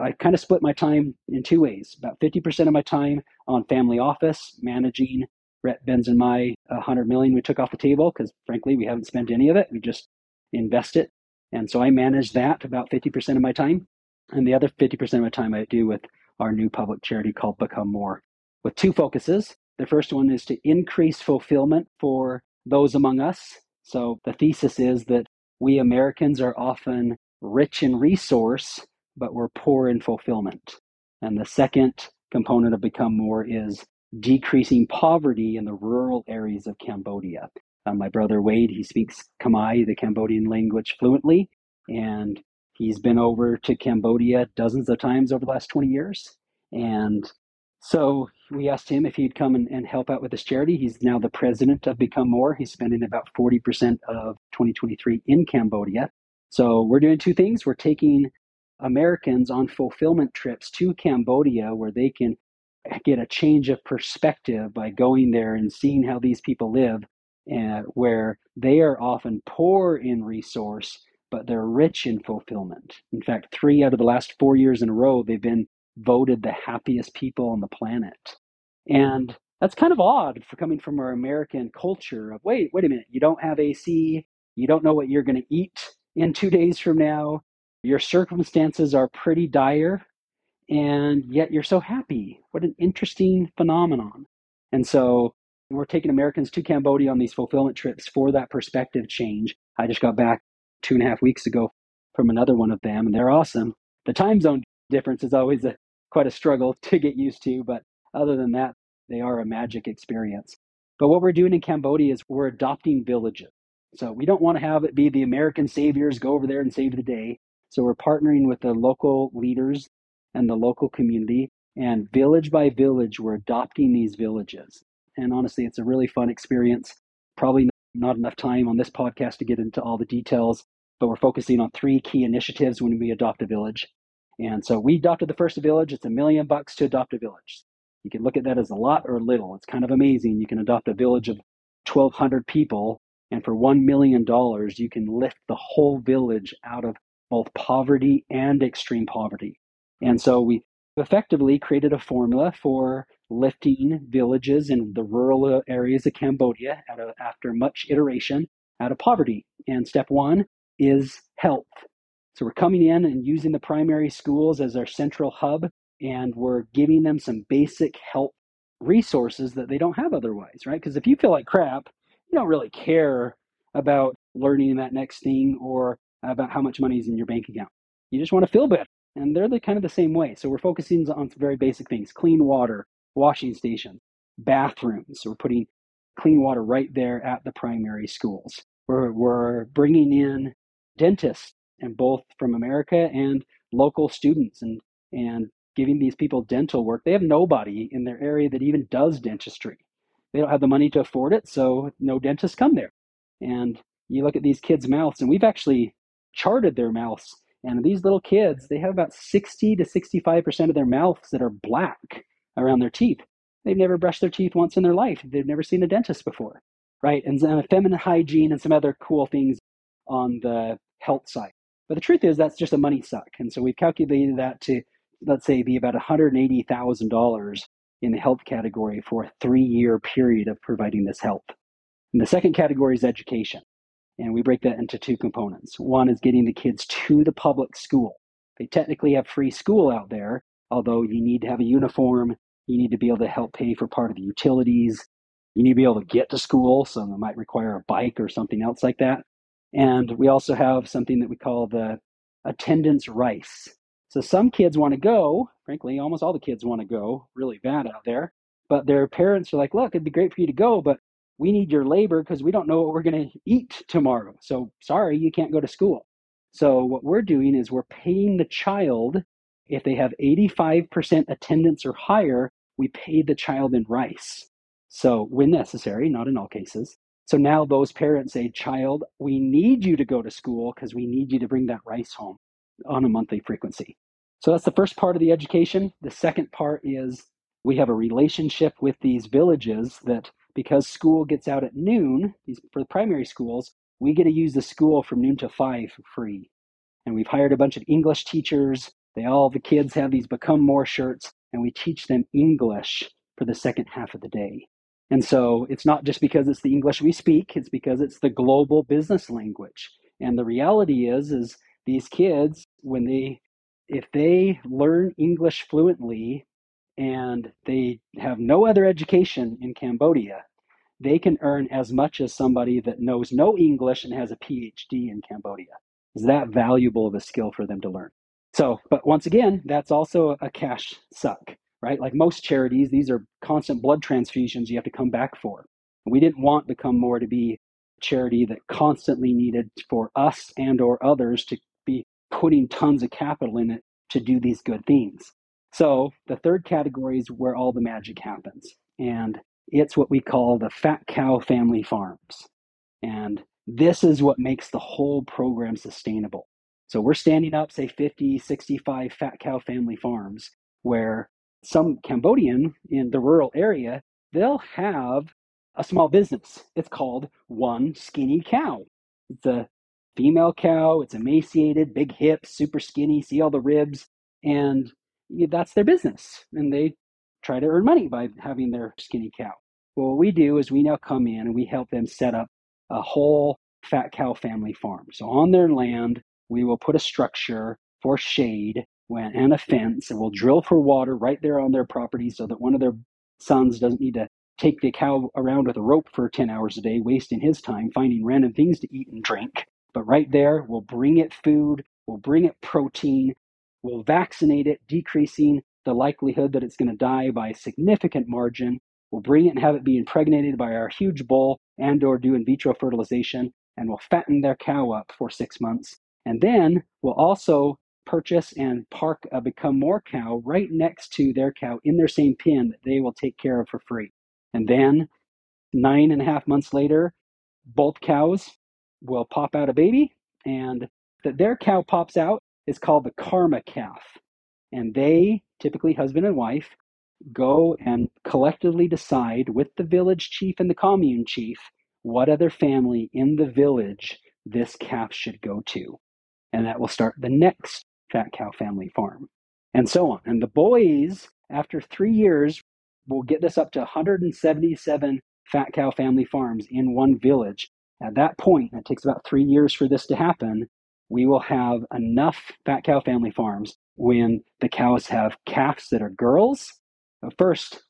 I kind of split my time in two ways. About 50% of my time on family office, managing Rhett Ben's and my uh, 100 million we took off the table because frankly, we haven't spent any of it. We just invest it. And so I manage that about 50% of my time. And the other 50% of my time I do with our new public charity called Become More, with two focuses. The first one is to increase fulfillment for those among us. So the thesis is that we Americans are often rich in resource, but we're poor in fulfillment. And the second component of Become More is decreasing poverty in the rural areas of Cambodia. Uh, my brother Wade, he speaks Khmer, the Cambodian language, fluently, and he's been over to Cambodia dozens of times over the last 20 years. And so we asked him if he'd come and, and help out with this charity. He's now the president of Become More. He's spending about 40% of 2023 in Cambodia. So we're doing two things. We're taking Americans on fulfillment trips to Cambodia where they can get a change of perspective by going there and seeing how these people live, uh, where they are often poor in resource, but they're rich in fulfillment. In fact, three out of the last four years in a row, they've been voted the happiest people on the planet. And that's kind of odd for coming from our American culture of wait, wait a minute, you don't have AC, you don't know what you're going to eat in two days from now, your circumstances are pretty dire, and yet you're so happy. What an interesting phenomenon. And so we're taking Americans to Cambodia on these fulfillment trips for that perspective change. I just got back two and a half weeks ago from another one of them, and they're awesome. The time zone difference is always a, quite a struggle to get used to, but other than that, they are a magic experience. But what we're doing in Cambodia is we're adopting villages. So we don't want to have it be the American saviors go over there and save the day. So we're partnering with the local leaders and the local community. And village by village, we're adopting these villages. And honestly, it's a really fun experience. Probably not enough time on this podcast to get into all the details, but we're focusing on three key initiatives when we adopt a village. And so we adopted the first village. It's a million bucks to adopt a village. You can look at that as a lot or little. It's kind of amazing. You can adopt a village of 1,200 people, and for $1 million, you can lift the whole village out of both poverty and extreme poverty. And so we effectively created a formula for lifting villages in the rural areas of Cambodia of, after much iteration out of poverty. And step one is health. So we're coming in and using the primary schools as our central hub, and we're giving them some basic health resources that they don't have otherwise, right? Because if you feel like crap, you don't really care about learning that next thing or about how much money is in your bank account. You just want to feel better and they're the kind of the same way. So we're focusing on some very basic things: clean water, washing stations, bathrooms. So we're putting clean water right there at the primary schools. We're, we're bringing in dentists and both from America and local students and and giving these people dental work. They have nobody in their area that even does dentistry. They don't have the money to afford it, so no dentists come there. And you look at these kids' mouths, and we've actually charted their mouths and these little kids, they have about 60 to 65% of their mouths that are black around their teeth. They've never brushed their teeth once in their life. They've never seen a dentist before, right? And uh, feminine hygiene and some other cool things on the health side. But the truth is, that's just a money suck. And so we've calculated that to, let's say, be about $180,000 in the health category for a three year period of providing this help. And the second category is education. And we break that into two components. One is getting the kids to the public school. They technically have free school out there, although you need to have a uniform. You need to be able to help pay for part of the utilities. You need to be able to get to school, so it might require a bike or something else like that. And we also have something that we call the attendance rice. So some kids want to go, frankly, almost all the kids want to go really bad out there, but their parents are like, look, it'd be great for you to go, but we need your labor because we don't know what we're going to eat tomorrow. So sorry, you can't go to school. So what we're doing is we're paying the child if they have 85% attendance or higher, we pay the child in rice. So when necessary, not in all cases. So now those parents say, child, we need you to go to school because we need you to bring that rice home on a monthly frequency. So that's the first part of the education. The second part is we have a relationship with these villages that because school gets out at noon, for the primary schools, we get to use the school from noon to five for free. And we've hired a bunch of English teachers. They all, the kids have these Become More shirts, and we teach them English for the second half of the day. And so it's not just because it's the English we speak, it's because it's the global business language. And the reality is, is these kids, when they if they learn English fluently and they have no other education in Cambodia, they can earn as much as somebody that knows no English and has a PhD in Cambodia. Is that valuable of a skill for them to learn? So, but once again, that's also a cash suck, right? Like most charities, these are constant blood transfusions you have to come back for. We didn't want to Become More to be a charity that constantly needed for us and or others to be putting tons of capital in it to do these good things. So the third category is where all the magic happens. And it's what we call the Fat Cow Family Farms. And this is what makes the whole program sustainable. So we're standing up, say 50, 65 Fat Cow Family Farms, where some Cambodian in the rural area, they'll have a small business. It's called One Skinny Cow. It's a female cow, it's emaciated, big hips, super skinny, see all the ribs, and that's their business. And they try to earn money by having their skinny cow. Well, what we do is we now come in and we help them set up a whole fat cow family farm. So on their land, we will put a structure for shade and a fence, and we'll drill for water right there on their property so that one of their sons doesn't need to take the cow around with a rope for 10 hours a day, wasting his time finding random things to eat and drink. But right there, we'll bring it food, we'll bring it protein, we'll vaccinate it, decreasing the likelihood that it's going to die by a significant margin. We'll bring it and have it be impregnated by our huge bull and or do in vitro fertilization, and we'll fatten their cow up for six months. And then we'll also purchase and park a Become More cow right next to their cow in their same pen that they will take care of for free. And then nine and a half months later, both cows will pop out a baby, and that their cow pops out is called the karma calf. And they, typically husband and wife, go and collectively decide with the village chief and the commune chief what other family in the village this calf should go to. And that will start the next fat cow family farm, and so on. And the boys, after three years, will get this up to 177 fat cow family farms in one village. At that point, it takes about three years for this to happen. We will have enough fat cow family farms when the cows have calves that are girls. First,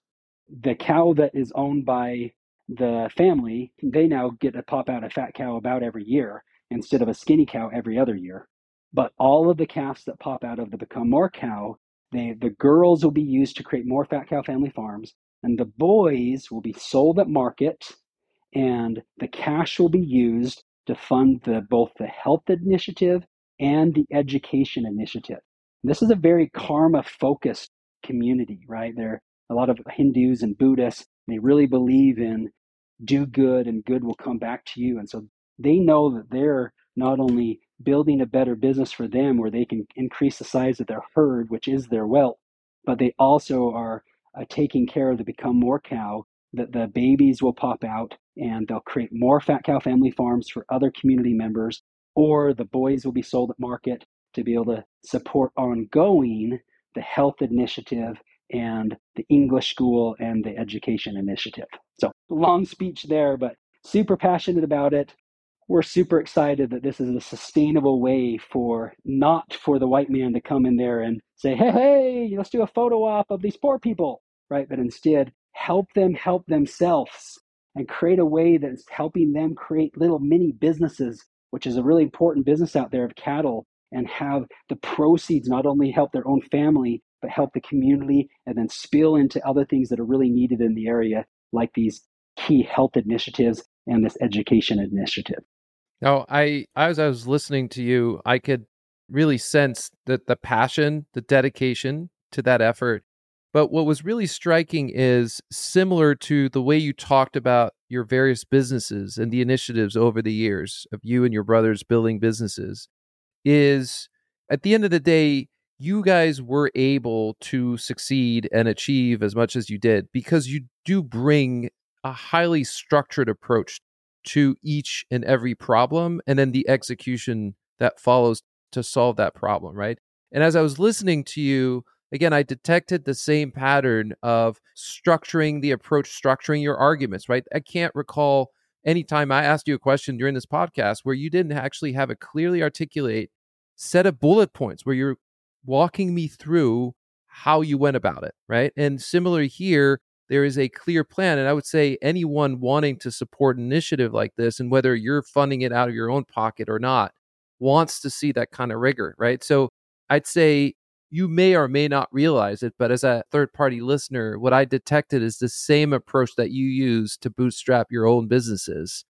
the cow that is owned by the family, they now get to pop out a fat cow about every year instead of a skinny cow every other year. But all of the calves that pop out of the Become More cow, they, the girls will be used to create more fat cow family farms, and the boys will be sold at market, and the cash will be used to fund the, both the health initiative and the education initiative. This is a very karma focused community, right? There are a lot of Hindus and Buddhists. They really believe in do good and good will come back to you. And so they know that they're not only building a better business for them where they can increase the size of their herd, which is their wealth, but they also are uh, taking care of the become more cow that the babies will pop out and they'll create more fat cow family farms for other community members or the boys will be sold at market to be able to support ongoing the health initiative and the English school and the education initiative. So, long speech there, but super passionate about it. We're super excited that this is a sustainable way for not for the white man to come in there and say, hey, hey, let's do a photo op of these poor people, right? But instead, help them help themselves and create a way that's helping them create little mini businesses, which is a really important business out there of cattle, and have the proceeds not only help their own family, but help the community and then spill into other things that are really needed in the area, like these key health initiatives and this education initiative. Now, I as I was listening to you, I could really sense that the passion, the dedication to that effort. But what was really striking is similar to the way you talked about your various businesses and the initiatives over the years of you and your brothers building businesses is at the end of the day, you guys were able to succeed and achieve as much as you did because you do bring a highly structured approach to each and every problem and then the execution that follows to solve that problem, right? And as I was listening to you, again, I detected the same pattern of structuring the approach, structuring your arguments, right? I can't recall any time I asked you a question during this podcast where you didn't actually have a clearly articulate set of bullet points where you're walking me through how you went about it, right? And similar here, there is a clear plan. And I would say anyone wanting to support an initiative like this, and whether you're funding it out of your own pocket or not, wants to see that kind of rigor, right? So I'd say you may or may not realize it, but as a third party listener, what I detected is the same approach that you use to bootstrap your own businesses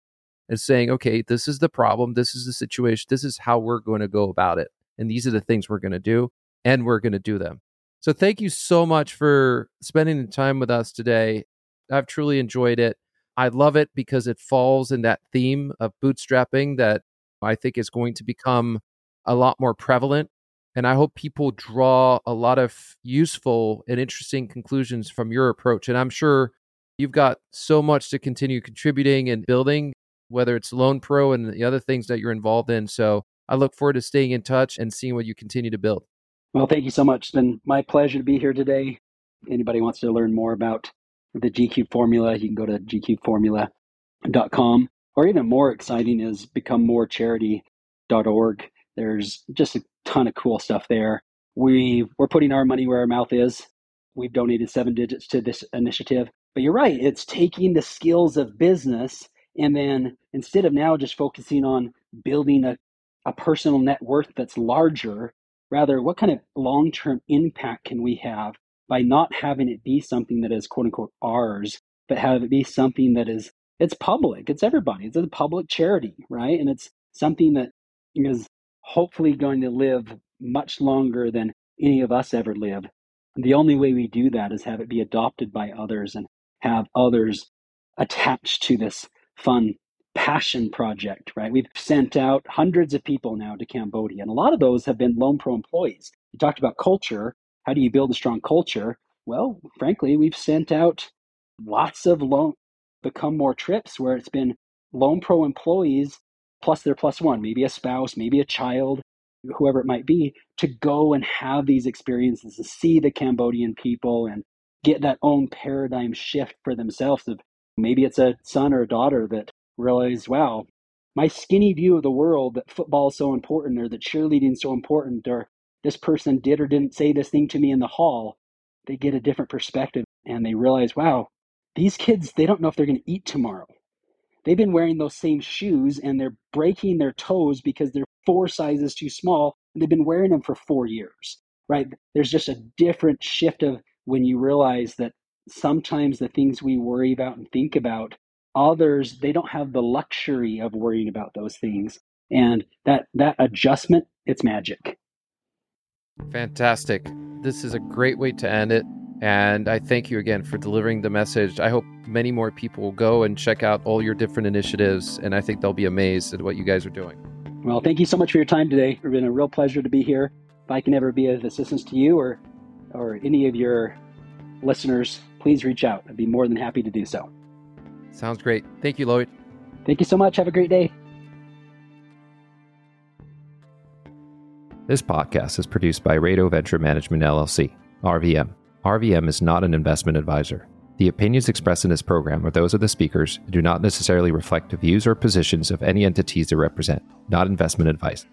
and saying, okay, this is the problem, this is the situation, this is how we're going to go about it. And these are the things we're going to do, and we're going to do them. So thank you so much for spending the time with us today. I've truly enjoyed it. I love it because it falls in that theme of bootstrapping that I think is going to become a lot more prevalent. And I hope people draw a lot of useful and interesting conclusions from your approach. And I'm sure you've got so much to continue contributing and building, whether it's LoanPro and the other things that you're involved in. So I look forward to staying in touch and seeing what you continue to build. Well, thank you so much. It's been my pleasure to be here today. Anybody wants to learn more about the GQ formula, you can go to gqformula.com. Or even more exciting is becomemorecharity.org. There's just a ton of cool stuff there. We we're putting our money where our mouth is. We've donated seven digits to this initiative. But you're right, it's taking the skills of business and then instead of now just focusing on building a, a personal net worth that's larger, rather what kind of long-term impact can we have by not having it be something that is quote unquote ours, but have it be something that is it's public, it's everybody, it's a public charity, right? And it's something that is hopefully going to live much longer than any of us ever lived. The only way we do that is have it be adopted by others and have others attached to this fun passion project, right? We've sent out hundreds of people now to Cambodia, and a lot of those have been LoanPro employees. You talked about culture. How do you build a strong culture? Well, frankly, we've sent out lots of loan become more trips where it's been LoanPro employees plus their plus one, maybe a spouse, maybe a child, whoever it might be, to go and have these experiences, to see the Cambodian people and get that own paradigm shift for themselves of maybe it's a son or a daughter that realize, wow, my skinny view of the world that football is so important or that cheerleading is so important or this person did or didn't say this thing to me in the hall, they get a different perspective and they realize, wow, these kids, they don't know if they're going to eat tomorrow. They've been wearing those same shoes and they're breaking their toes because they're four sizes too small and they've been wearing them for four years, right? There's just a different shift of when you realize that sometimes the things we worry about and think about others they don't have the luxury of worrying about those things. And that that adjustment it's magic. Fantastic. This is a great way to end it. And i thank you again for delivering the message. I hope many more people will go and check out all your different initiatives and i think they'll be amazed at what you guys are doing. Well thank you so much for your time today. It's been a real pleasure to be here. If i can ever be of assistance to you or or any of your listeners please reach out i'd be more than happy to do so Sounds great. Thank you, Lloyd. Thank you so much. Have a great day. This podcast is produced by Rado Venture Management LLC, RVM. RVM is not an investment advisor. The opinions expressed in this program are those of the speakers and do not necessarily reflect the views or positions of any entities they represent, not investment advice.